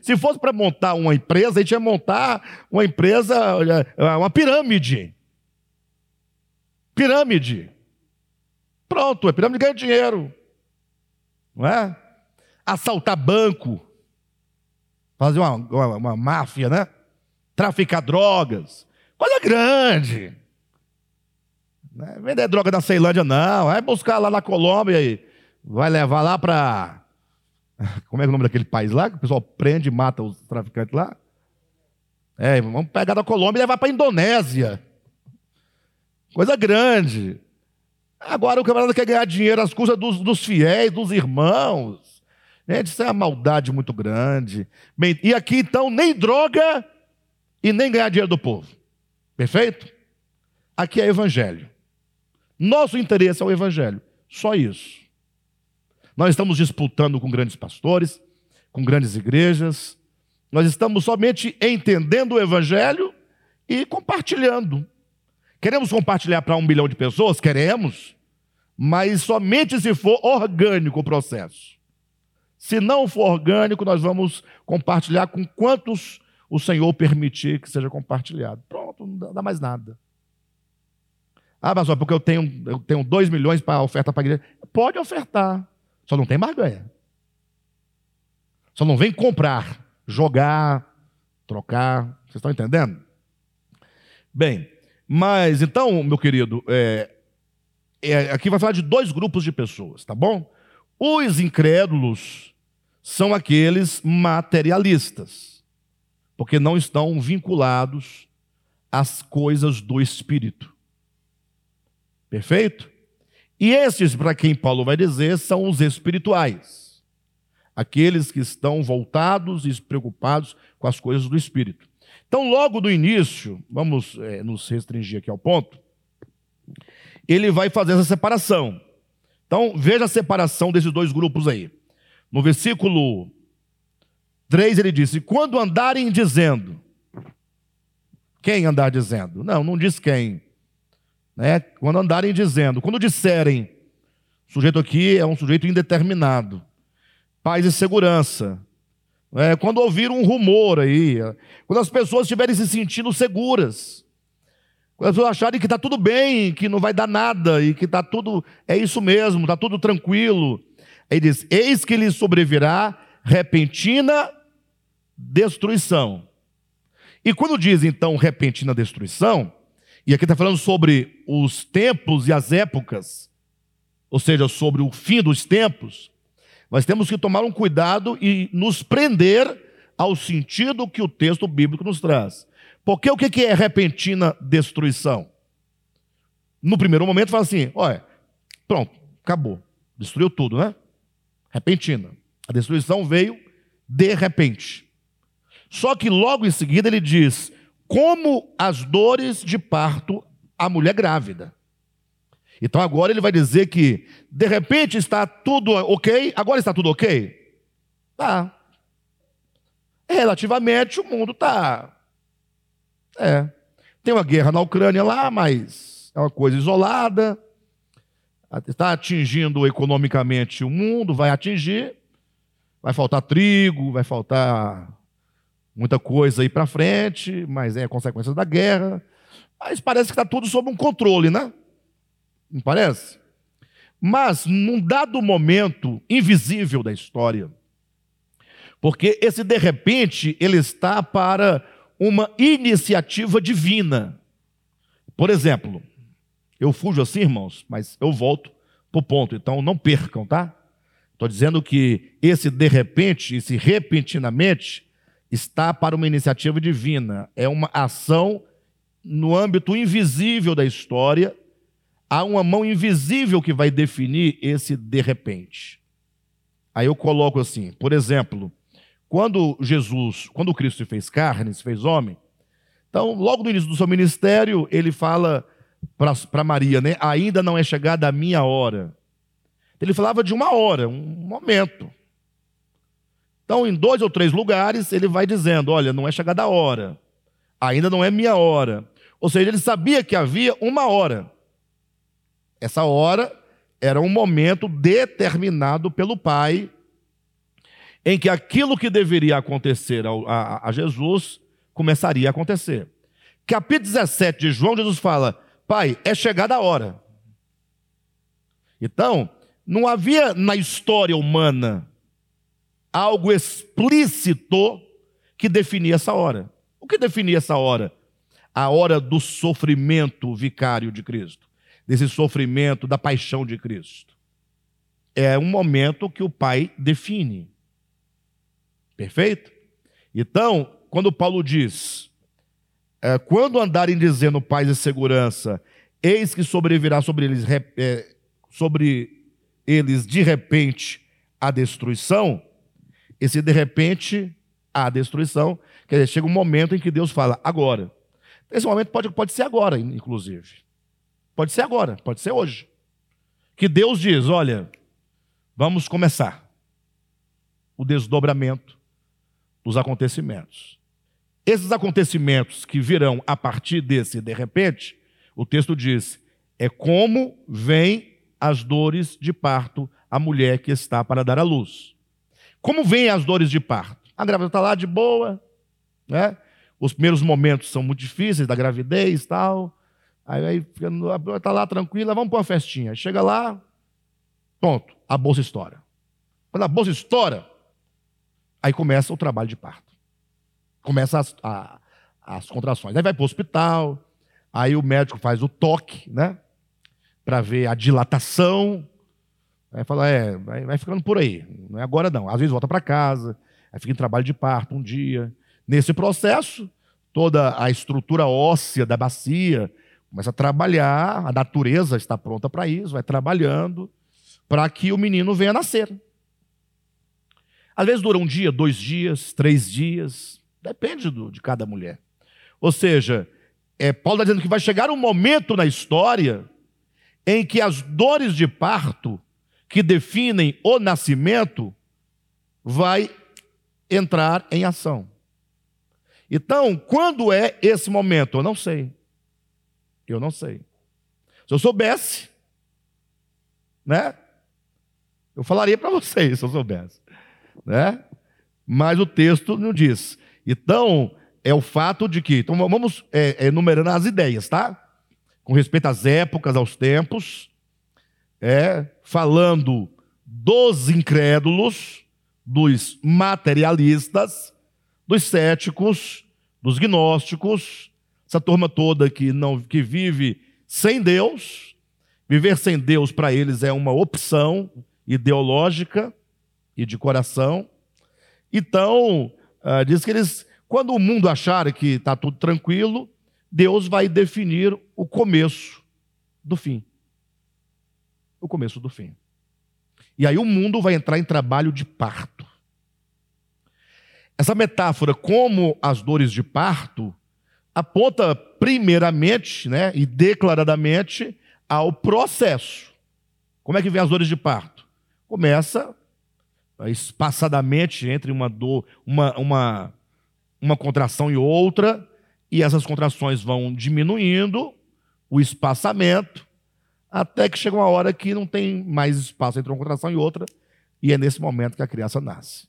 se fosse para montar uma empresa, a gente ia montar uma empresa, uma pirâmide. Pirâmide. Pronto, a pirâmide ganha dinheiro. Não é? Assaltar banco. Fazer uma, uma, uma máfia, né? Traficar drogas. Coisa grande. Não é vender droga na Ceilândia, não. Vai buscar lá na Colômbia e vai levar lá para. [LAUGHS] Como é, é o nome daquele país lá? Que o pessoal prende e mata os traficantes lá? É, vamos pegar da Colômbia e levar para a Indonésia. Coisa grande. Agora o camarada quer ganhar dinheiro às custas dos, dos fiéis, dos irmãos. Gente, isso é uma maldade muito grande. Bem, e aqui então, nem droga e nem ganhar dinheiro do povo. Perfeito? Aqui é evangelho. Nosso interesse é o evangelho. Só isso. Nós estamos disputando com grandes pastores, com grandes igrejas. Nós estamos somente entendendo o evangelho e compartilhando. Queremos compartilhar para um milhão de pessoas? Queremos. Mas somente se for orgânico o processo. Se não for orgânico, nós vamos compartilhar com quantos o Senhor permitir que seja compartilhado. Pronto, não dá mais nada. Ah, mas só porque eu tenho, eu tenho 2 milhões para oferta para a igreja. Pode ofertar, só não tem barganha. Só não vem comprar, jogar, trocar. Vocês estão entendendo? Bem, mas então, meu querido, é, é, aqui vai falar de dois grupos de pessoas, tá bom? Os incrédulos são aqueles materialistas porque não estão vinculados às coisas do Espírito. Perfeito? E esses, para quem Paulo vai dizer, são os espirituais. Aqueles que estão voltados e preocupados com as coisas do Espírito. Então, logo do início, vamos é, nos restringir aqui ao ponto, ele vai fazer essa separação. Então, veja a separação desses dois grupos aí. No versículo 3 ele disse: Quando andarem dizendo. Quem andar dizendo? Não, não diz quem. Né? Quando andarem dizendo. Quando disserem. O sujeito aqui é um sujeito indeterminado. Paz e segurança. É, quando ouvir um rumor aí. Quando as pessoas estiverem se sentindo seguras. Quando as pessoas acharem que está tudo bem, que não vai dar nada e que está tudo. É isso mesmo, está tudo tranquilo. Aí diz: Eis que lhe sobrevirá repentina destruição. E quando diz então repentina destruição, e aqui está falando sobre os tempos e as épocas, ou seja, sobre o fim dos tempos, nós temos que tomar um cuidado e nos prender ao sentido que o texto bíblico nos traz. Porque o que é repentina destruição? No primeiro momento fala assim: olha, pronto, acabou, destruiu tudo, né? Repentina. A destruição veio de repente. Só que logo em seguida ele diz: como as dores de parto a mulher grávida. Então agora ele vai dizer que de repente está tudo ok, agora está tudo ok? Tá. Relativamente o mundo está. É. Tem uma guerra na Ucrânia lá, mas é uma coisa isolada. Está atingindo economicamente o mundo, vai atingir. Vai faltar trigo, vai faltar muita coisa aí para frente, mas é consequência da guerra. Mas parece que está tudo sob um controle, né? Não parece? Mas num dado momento invisível da história, porque esse de repente ele está para uma iniciativa divina. Por exemplo, eu fujo assim, irmãos, mas eu volto para o ponto, então não percam, tá? Estou dizendo que esse de repente, esse repentinamente, está para uma iniciativa divina. É uma ação no âmbito invisível da história, há uma mão invisível que vai definir esse de repente. Aí eu coloco assim, por exemplo, quando Jesus, quando Cristo se fez carne, se fez homem, então, logo no início do seu ministério, ele fala para Maria, né? Ainda não é chegada a minha hora. Ele falava de uma hora, um momento. Então, em dois ou três lugares, ele vai dizendo: Olha, não é chegada a hora, ainda não é minha hora. Ou seja, ele sabia que havia uma hora. Essa hora era um momento determinado pelo Pai, em que aquilo que deveria acontecer a, a Jesus começaria a acontecer. Capítulo 17 de João, Jesus fala: Pai, é chegada a hora. Então, não havia na história humana algo explícito que definia essa hora. O que definia essa hora? A hora do sofrimento vicário de Cristo, desse sofrimento da paixão de Cristo. É um momento que o Pai define. Perfeito? Então, quando Paulo diz: é, quando andarem dizendo paz e segurança, eis que sobrevirá sobre eles, é, sobre eles de repente a destruição, esse de repente a destruição, quer dizer, chega um momento em que Deus fala, agora. Esse momento pode, pode ser agora, inclusive. Pode ser agora, pode ser hoje. Que Deus diz: olha, vamos começar o desdobramento dos acontecimentos. Esses acontecimentos que virão a partir desse de repente, o texto diz, é como vêm as dores de parto a mulher que está para dar à luz. Como vêm as dores de parto? A grávida está lá de boa, né? Os primeiros momentos são muito difíceis da gravidez e tal. Aí, aí está lá tranquila, vamos para uma festinha. Chega lá, pronto, a bolsa estoura. Quando a bolsa estoura, aí começa o trabalho de parto começa as, a, as contrações. Aí vai para o hospital, aí o médico faz o toque, né? Para ver a dilatação. Aí fala, é, vai, vai, ficando por aí. Não é agora não. Às vezes volta para casa, aí fica em trabalho de parto um dia. Nesse processo, toda a estrutura óssea da bacia começa a trabalhar, a natureza está pronta para isso, vai trabalhando para que o menino venha nascer. Às vezes dura um dia, dois dias, três dias, Depende do, de cada mulher. Ou seja, é, Paulo está dizendo que vai chegar um momento na história em que as dores de parto que definem o nascimento vai entrar em ação. Então, quando é esse momento? Eu não sei. Eu não sei. Se eu soubesse, né? Eu falaria para vocês se eu soubesse, né? Mas o texto não diz. Então, é o fato de que. Então, vamos é, enumerando as ideias, tá? Com respeito às épocas, aos tempos, é, falando dos incrédulos, dos materialistas, dos céticos, dos gnósticos, essa turma toda que não que vive sem Deus. Viver sem Deus para eles é uma opção ideológica e de coração. Então, Uh, diz que eles, quando o mundo achar que está tudo tranquilo, Deus vai definir o começo do fim. O começo do fim. E aí o mundo vai entrar em trabalho de parto. Essa metáfora, como as dores de parto, aponta primeiramente né, e declaradamente ao processo. Como é que vem as dores de parto? Começa espaçadamente entre uma dor, uma, uma, uma contração e outra, e essas contrações vão diminuindo o espaçamento, até que chega uma hora que não tem mais espaço entre uma contração e outra, e é nesse momento que a criança nasce.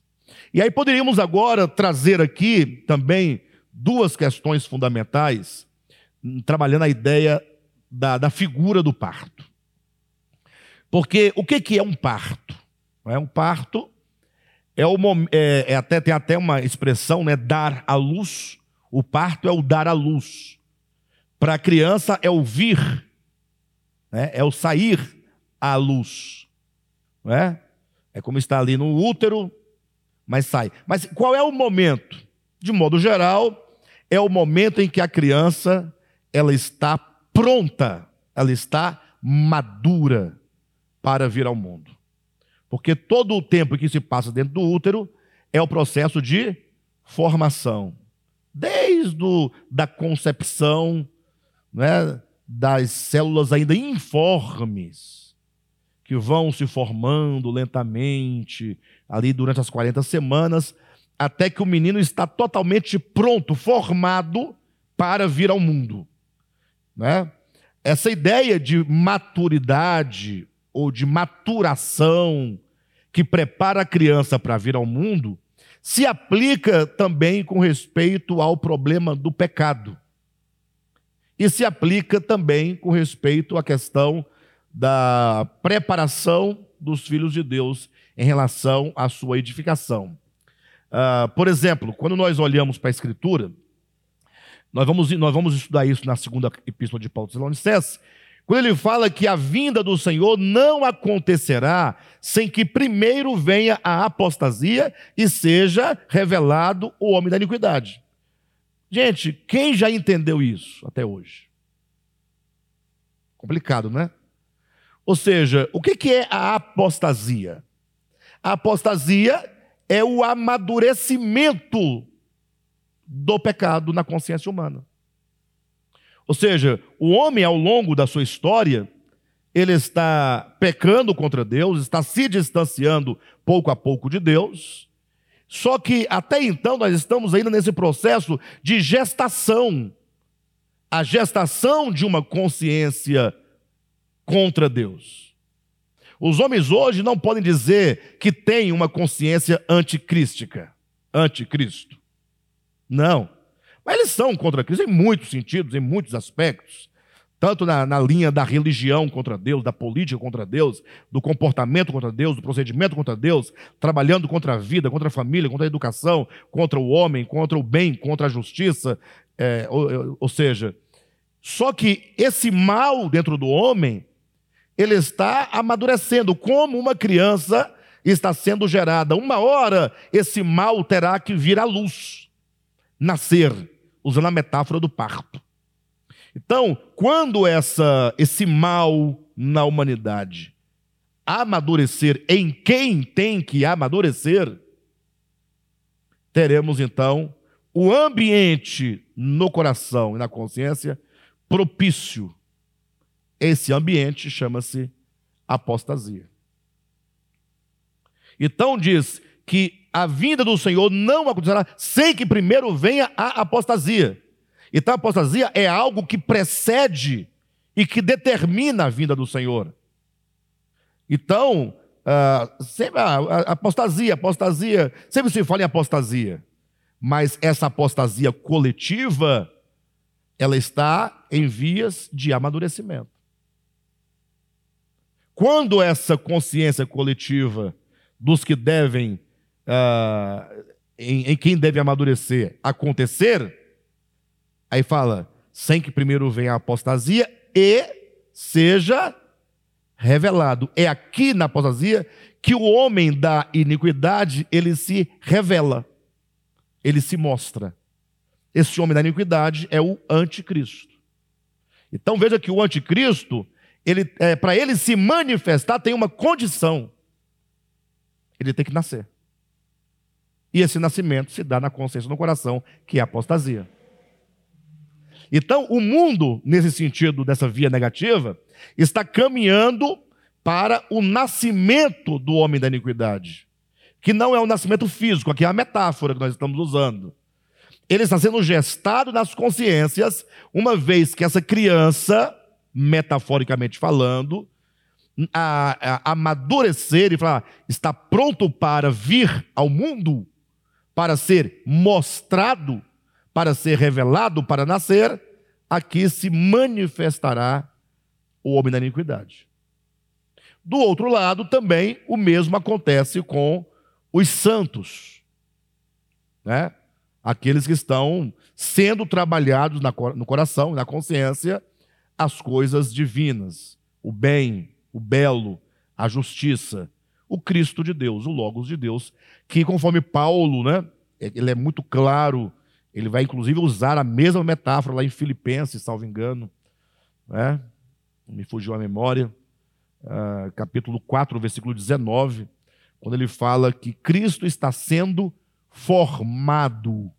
E aí poderíamos agora trazer aqui também duas questões fundamentais, trabalhando a ideia da, da figura do parto. Porque o que, que é um parto? É um parto é, o, é, é até, tem até uma expressão, né? Dar à luz. O parto é o dar à luz. Para a criança é o vir, né? é o sair à luz. Não é? é como está ali no útero, mas sai. Mas qual é o momento? De modo geral, é o momento em que a criança ela está pronta, ela está madura para vir ao mundo. Porque todo o tempo que se passa dentro do útero é o processo de formação. Desde o, da concepção, né, das células ainda informes, que vão se formando lentamente, ali durante as 40 semanas, até que o menino está totalmente pronto, formado para vir ao mundo. Né? Essa ideia de maturidade ou de maturação que prepara a criança para vir ao mundo se aplica também com respeito ao problema do pecado. E se aplica também com respeito à questão da preparação dos filhos de Deus em relação à sua edificação. Uh, por exemplo, quando nós olhamos para a Escritura, nós vamos, nós vamos estudar isso na segunda epístola de Paulo Tessalonicenses, quando ele fala que a vinda do Senhor não acontecerá sem que primeiro venha a apostasia e seja revelado o homem da iniquidade. Gente, quem já entendeu isso até hoje? Complicado, né? Ou seja, o que é a apostasia? A apostasia é o amadurecimento do pecado na consciência humana. Ou seja, o homem, ao longo da sua história, ele está pecando contra Deus, está se distanciando pouco a pouco de Deus. Só que até então nós estamos ainda nesse processo de gestação a gestação de uma consciência contra Deus. Os homens hoje não podem dizer que têm uma consciência anticrística, anticristo. Não. Mas eles são contra Cristo em muitos sentidos, em muitos aspectos. Tanto na, na, linha da religião contra Deus, da política contra Deus, do comportamento contra Deus, do procedimento contra Deus, trabalhando contra a vida, contra a família, contra a educação, contra o homem, contra o bem, contra a justiça. É, ou, ou seja, só que esse mal dentro do homem, ele está amadurecendo, como uma criança está sendo gerada. Uma hora esse mal terá que vir à luz, nascer usando a metáfora do parto. Então, quando essa, esse mal na humanidade amadurecer em quem tem que amadurecer, teremos então o ambiente no coração e na consciência propício. Esse ambiente chama-se apostasia. Então diz que a vinda do Senhor não acontecerá sem que primeiro venha a apostasia. Então a apostasia é algo que precede e que determina a vinda do Senhor. Então, uh, sempre, uh, apostasia, apostasia, sempre se fala em apostasia, mas essa apostasia coletiva, ela está em vias de amadurecimento. Quando essa consciência coletiva dos que devem uh, em, em quem deve amadurecer acontecer, aí fala, sem que primeiro venha a apostasia e seja revelado. É aqui na apostasia que o homem da iniquidade, ele se revela. Ele se mostra. Esse homem da iniquidade é o anticristo. Então veja que o anticristo, ele, é, para ele se manifestar, tem uma condição. Ele tem que nascer. E esse nascimento se dá na consciência no coração, que é a apostasia. Então, o mundo, nesse sentido, dessa via negativa, está caminhando para o nascimento do homem da iniquidade, que não é o nascimento físico, aqui é a metáfora que nós estamos usando. Ele está sendo gestado nas consciências, uma vez que essa criança, metaforicamente falando, a, a, amadurecer e falar, está pronto para vir ao mundo, para ser mostrado, para ser revelado, para nascer, aqui se manifestará o homem da iniquidade. Do outro lado, também o mesmo acontece com os santos, né? aqueles que estão sendo trabalhados no coração, na consciência, as coisas divinas, o bem, o belo, a justiça, o Cristo de Deus, o Logos de Deus, que conforme Paulo, né, ele é muito claro, ele vai inclusive usar a mesma metáfora lá em Filipenses, salvo engano, né? me fugiu a memória, uh, capítulo 4, versículo 19, quando ele fala que Cristo está sendo formado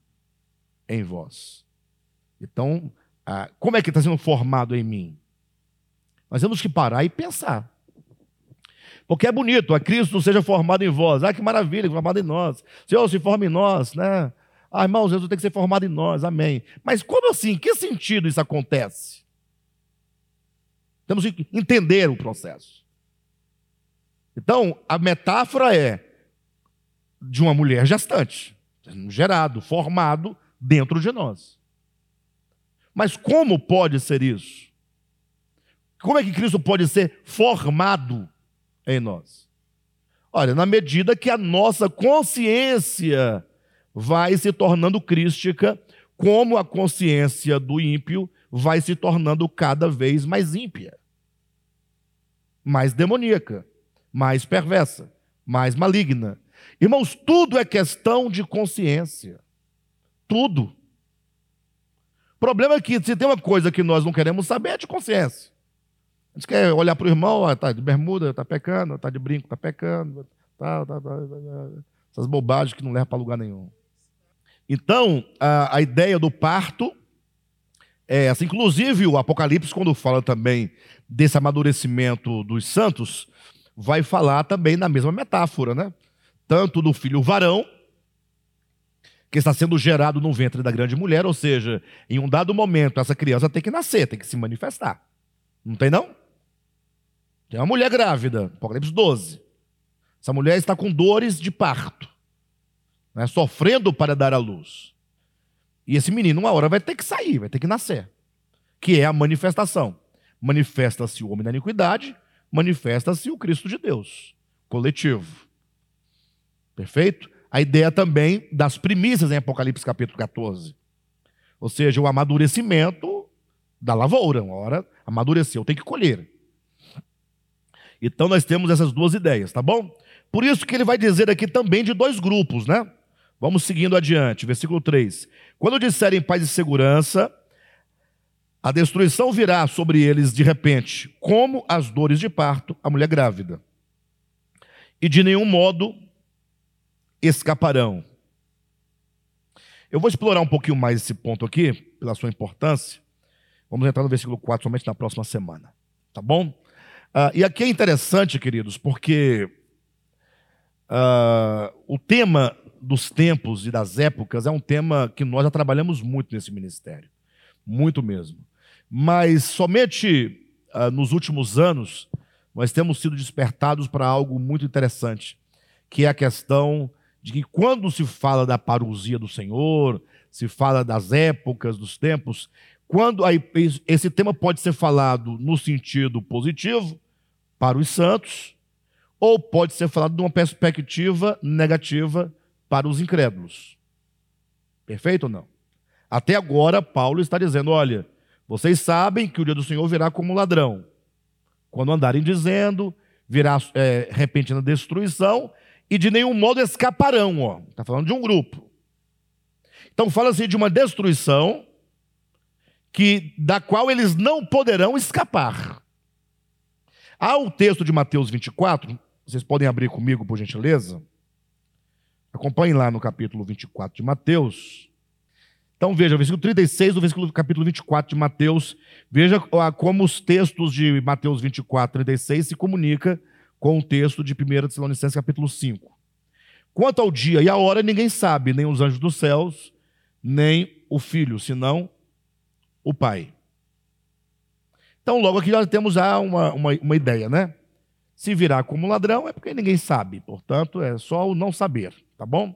em vós. Então, uh, como é que está sendo formado em mim? Nós temos que parar e pensar. Porque é bonito, a Cristo seja formado em vós. Ah, que maravilha, formado em nós. Senhor, se forma em nós, né? Ah, irmãos, Jesus tem que ser formado em nós, amém. Mas como assim? Que sentido isso acontece? Temos que entender o processo. Então, a metáfora é de uma mulher gestante, gerado, formado dentro de nós. Mas como pode ser isso? Como é que Cristo pode ser formado em nós? Olha, na medida que a nossa consciência vai se tornando crística, como a consciência do ímpio vai se tornando cada vez mais ímpia mais demoníaca, mais perversa, mais maligna. Irmãos, tudo é questão de consciência. Tudo. O problema é que se tem uma coisa que nós não queremos saber é de consciência. A gente quer olhar para o irmão, está de bermuda, está pecando, está de brinco, está pecando, tá, tá, tá, essas bobagens que não levam para lugar nenhum. Então, a, a ideia do parto é essa. Inclusive, o Apocalipse, quando fala também desse amadurecimento dos santos, vai falar também na mesma metáfora, né? Tanto do filho varão, que está sendo gerado no ventre da grande mulher, ou seja, em um dado momento essa criança tem que nascer, tem que se manifestar. Não tem não? Tem uma mulher grávida, Apocalipse 12. Essa mulher está com dores de parto, né, sofrendo para dar à luz. E esse menino, uma hora, vai ter que sair, vai ter que nascer, que é a manifestação manifesta-se o homem da iniquidade, manifesta-se o Cristo de Deus, coletivo. Perfeito? A ideia também das primícias em Apocalipse capítulo 14. Ou seja, o amadurecimento da lavoura. Uma hora amadureceu, tem que colher. Então nós temos essas duas ideias, tá bom? Por isso que ele vai dizer aqui também de dois grupos, né? Vamos seguindo adiante, versículo 3. Quando disserem paz e segurança, a destruição virá sobre eles de repente, como as dores de parto, a mulher grávida. E de nenhum modo escaparão. Eu vou explorar um pouquinho mais esse ponto aqui, pela sua importância. Vamos entrar no versículo 4 somente na próxima semana. Tá bom? Uh, e aqui é interessante, queridos, porque uh, o tema dos tempos e das épocas é um tema que nós já trabalhamos muito nesse ministério. Muito mesmo. Mas somente uh, nos últimos anos nós temos sido despertados para algo muito interessante, que é a questão de que quando se fala da parousia do Senhor, se fala das épocas, dos tempos, quando aí, esse tema pode ser falado no sentido positivo para os santos, ou pode ser falado de uma perspectiva negativa para os incrédulos. Perfeito ou não? Até agora, Paulo está dizendo: olha, vocês sabem que o dia do Senhor virá como ladrão. Quando andarem dizendo, virá é, repentina destruição, e de nenhum modo escaparão. Está falando de um grupo. Então fala-se de uma destruição que da qual eles não poderão escapar. Há o texto de Mateus 24, vocês podem abrir comigo, por gentileza. Acompanhem lá no capítulo 24 de Mateus. Então veja, versículo 36 do versículo capítulo 24 de Mateus, veja como os textos de Mateus 24, 36 se comunica com o texto de 1 Tessalonicenses capítulo 5. Quanto ao dia e a hora, ninguém sabe, nem os anjos dos céus, nem o filho, senão o pai. Então, logo aqui já temos já uma, uma, uma ideia, né? Se virá como ladrão é porque ninguém sabe, portanto, é só o não saber, tá bom?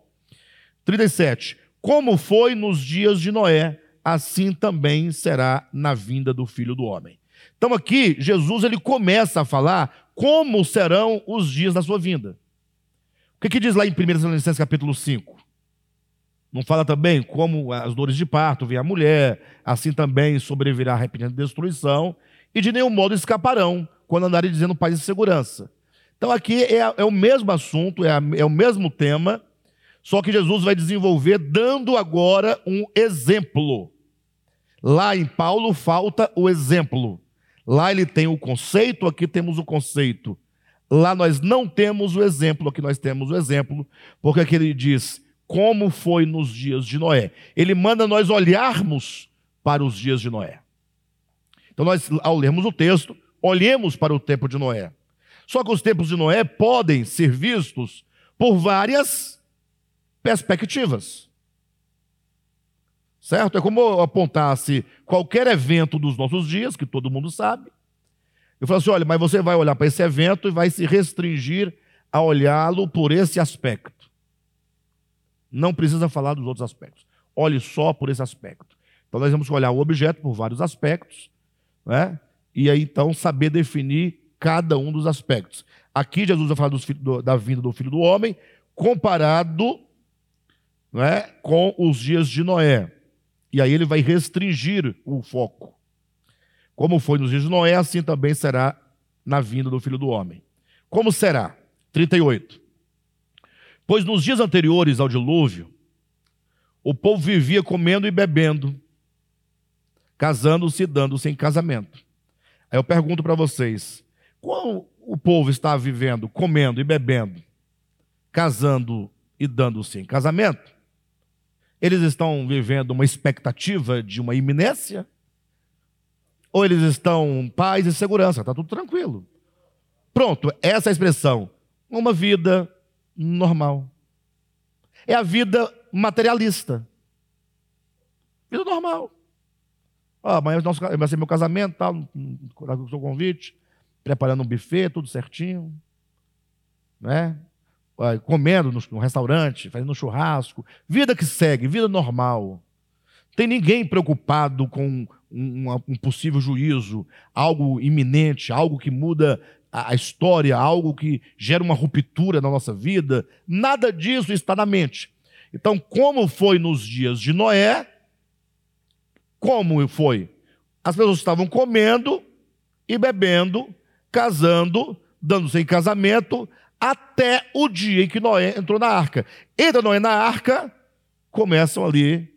37. Como foi nos dias de Noé, assim também será na vinda do Filho do Homem. Então aqui, Jesus ele começa a falar como serão os dias da sua vinda. O que, que diz lá em 1 Tessalonicenses capítulo 5? Não fala também como as dores de parto vem a mulher, assim também sobrevirá a repentina destruição, e de nenhum modo escaparão quando andarem dizendo paz e segurança. Então aqui é, é o mesmo assunto, é, a, é o mesmo tema, só que Jesus vai desenvolver dando agora um exemplo. Lá em Paulo falta o exemplo. Lá ele tem o conceito, aqui temos o conceito. Lá nós não temos o exemplo, aqui nós temos o exemplo, porque aqui ele diz como foi nos dias de Noé. Ele manda nós olharmos para os dias de Noé. Então nós, ao lermos o texto, olhemos para o tempo de Noé. Só que os tempos de Noé podem ser vistos por várias perspectivas. Certo? É como apontasse qualquer evento dos nossos dias, que todo mundo sabe. Eu falo assim: olha, mas você vai olhar para esse evento e vai se restringir a olhá-lo por esse aspecto. Não precisa falar dos outros aspectos. Olhe só por esse aspecto. Então nós vamos olhar o objeto por vários aspectos, né? E aí então saber definir cada um dos aspectos. Aqui Jesus vai falar do, da vinda do filho do homem, comparado né, com os dias de Noé. E aí ele vai restringir o foco. Como foi nos dias de Noé, assim também será na vinda do filho do homem. Como será? 38. Pois nos dias anteriores ao dilúvio, o povo vivia comendo e bebendo, casando-se e dando-se em casamento. Aí eu pergunto para vocês: como o povo está vivendo, comendo e bebendo, casando e dando-se em casamento? Eles estão vivendo uma expectativa de uma iminência? Ou eles estão paz e segurança? Está tudo tranquilo. Pronto, essa é a expressão. Uma vida normal. É a vida materialista. Vida normal. Ah, amanhã vai ser meu casamento, tal, o seu convite, preparando um buffet, tudo certinho. Né? comendo no, no restaurante, fazendo um churrasco. Vida que segue, vida normal. Tem ninguém preocupado com um, um, possível juízo, algo iminente, algo que muda a, a história, algo que gera uma ruptura na nossa vida. Nada disso está na mente. Então, como foi nos dias de Noé? Como foi? As pessoas estavam comendo e bebendo, casando, dando-se em casamento, até o dia em que Noé entrou na arca. Entra Noé na arca, começam ali,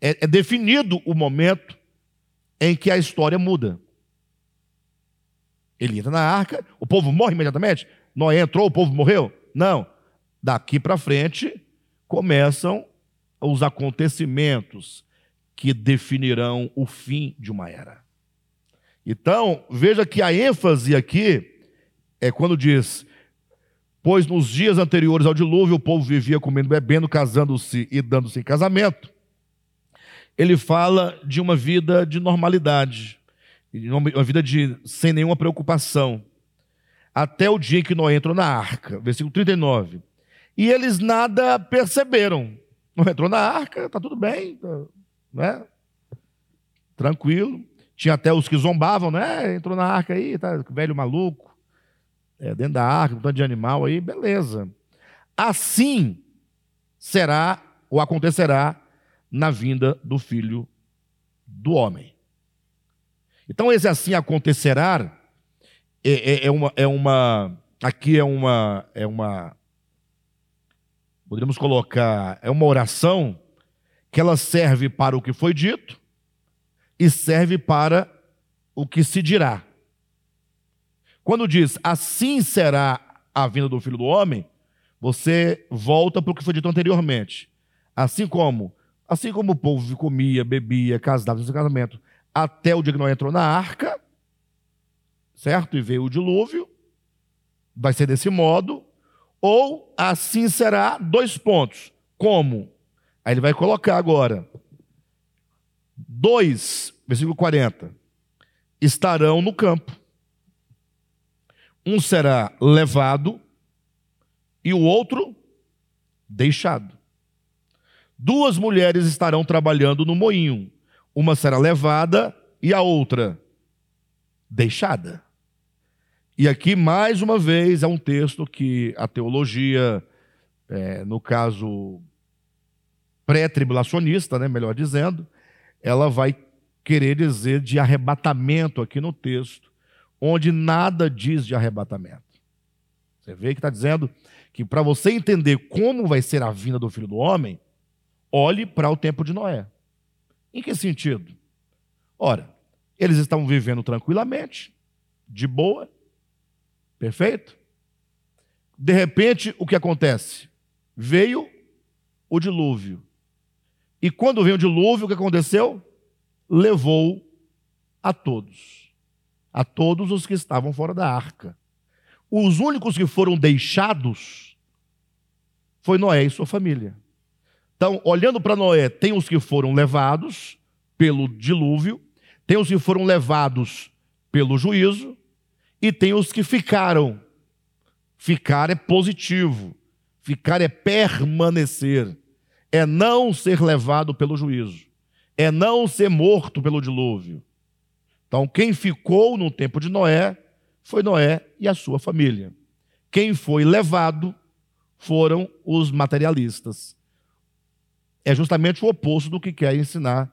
é, é definido o momento em que a história muda. Ele entra na arca, o povo morre imediatamente. Noé entrou, o povo morreu? Não. Daqui para frente começam os acontecimentos que definirão o fim de uma era. Então, veja que a ênfase aqui é quando diz: Pois nos dias anteriores ao dilúvio o povo vivia comendo, bebendo, casando-se e dando-se em casamento. Ele fala de uma vida de normalidade, uma vida de sem nenhuma preocupação, até o dia em que Noé entrou na arca, versículo 39. E eles nada perceberam. Não entrou na arca, está tudo bem, tá, né? Tranquilo. Tinha até os que zombavam, né? Entrou na arca aí, tá velho maluco é, dentro da arca, um tanto de animal aí, beleza. Assim será ou acontecerá na vinda do filho do homem. Então, esse assim acontecerá é, é, é, uma, é uma. Aqui é uma. É uma. Poderíamos colocar. É uma oração que ela serve para o que foi dito e serve para o que se dirá. Quando diz assim será a vinda do filho do homem, você volta para o que foi dito anteriormente. Assim como, assim como o povo comia, bebia, casava, no casamento, até o dia que não entrou na arca, certo? E veio o dilúvio, vai ser desse modo, ou assim será, dois pontos. Como? Aí ele vai colocar agora. Dois, versículo 40, estarão no campo um será levado e o outro deixado. Duas mulheres estarão trabalhando no moinho, uma será levada e a outra deixada. E aqui, mais uma vez, é um texto que a teologia, é, no caso pré-tribulacionista, né, melhor dizendo, ela vai querer dizer de arrebatamento aqui no texto onde nada diz de arrebatamento. Você vê que está dizendo que para você entender como vai ser a vinda do filho do homem, olhe para o tempo de Noé. Em que sentido? Ora, Eles estavam vivendo tranquilamente, de boa, perfeito? De repente, o que acontece? Veio o dilúvio. E quando veio o dilúvio, o que aconteceu? Levou a todos. A todos os que estavam fora da arca. Os únicos que foram deixados foi Noé e sua família. Então, olhando para Noé, tem os que foram levados pelo dilúvio, tem os que foram levados pelo juízo, e tem os que ficaram Ficar é positivo. Ficar é permanecer. É não ser levado pelo juízo. É não ser morto pelo dilúvio. Então, quem ficou no tempo de Noé foi Noé e a sua família. Quem foi levado foram os materialistas. É justamente o oposto do que quer ensinar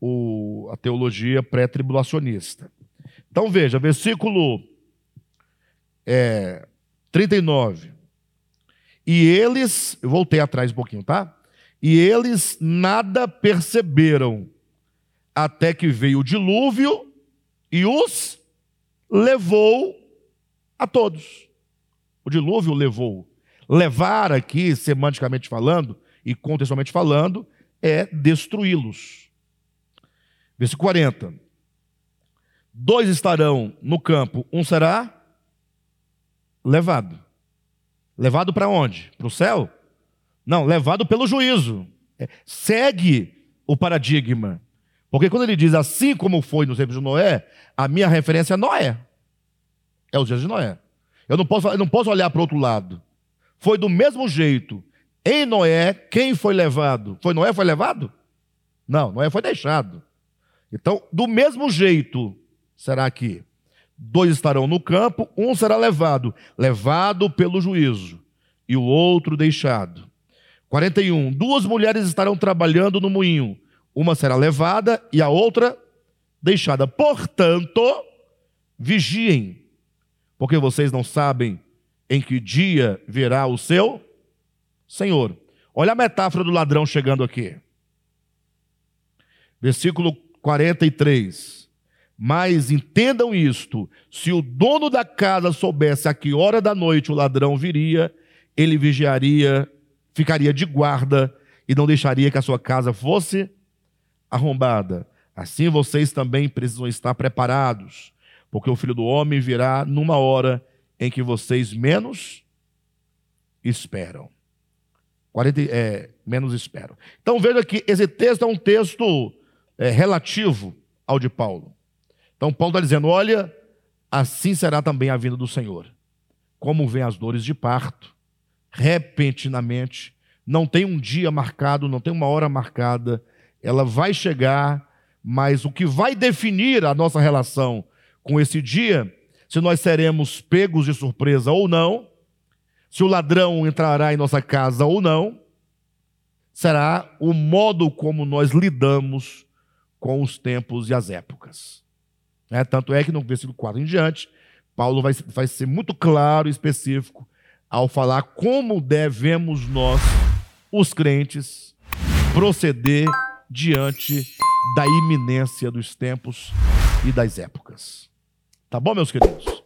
o, a teologia pré-tribulacionista. Então veja, versículo é, 39. E eles, eu voltei atrás um pouquinho, tá? E eles nada perceberam, até que veio o dilúvio e os levou a todos. O dilúvio levou. Levar aqui, semanticamente falando e contextualmente falando, é destruí-los. Versículo 40. Dois estarão no campo, um será levado. Levado para onde? Para o céu? Não, levado pelo juízo. É, segue o paradigma. Porque quando ele diz assim como foi nos tempos de Noé, a minha referência é Noé. É os dias de Noé. Eu não posso, eu não posso olhar para o outro lado. Foi do mesmo jeito. Em Noé, quem foi levado? Foi Noé foi levado? Não, Noé foi deixado. Então, do mesmo jeito, será que Dois estarão no campo, um será levado, levado pelo juízo, e o outro deixado. 41. Duas mulheres estarão trabalhando no moinho, uma será levada e a outra deixada. Portanto, vigiem, porque vocês não sabem em que dia virá o seu Senhor. Olha a metáfora do ladrão chegando aqui. Versículo 43. Mas entendam isto: se o dono da casa soubesse a que hora da noite o ladrão viria, ele vigiaria, ficaria de guarda e não deixaria que a sua casa fosse arrombada. Assim vocês também precisam estar preparados, porque o filho do homem virá numa hora em que vocês menos esperam. 40, é, menos esperam. Então veja que esse texto é um texto é, relativo ao de Paulo. Então Paulo está dizendo: olha, assim será também a vinda do Senhor. Como vem as dores de parto, repentinamente, não tem um dia marcado, não tem uma hora marcada, ela vai chegar, mas o que vai definir a nossa relação com esse dia, se nós seremos pegos de surpresa ou não, se o ladrão entrará em nossa casa ou não, será o modo como nós lidamos com os tempos e as épocas. É, tanto é que no versículo 4 em diante, Paulo vai, vai ser muito claro e específico ao falar como devemos nós, os crentes, proceder diante da iminência dos tempos e das épocas. Tá bom, meus queridos?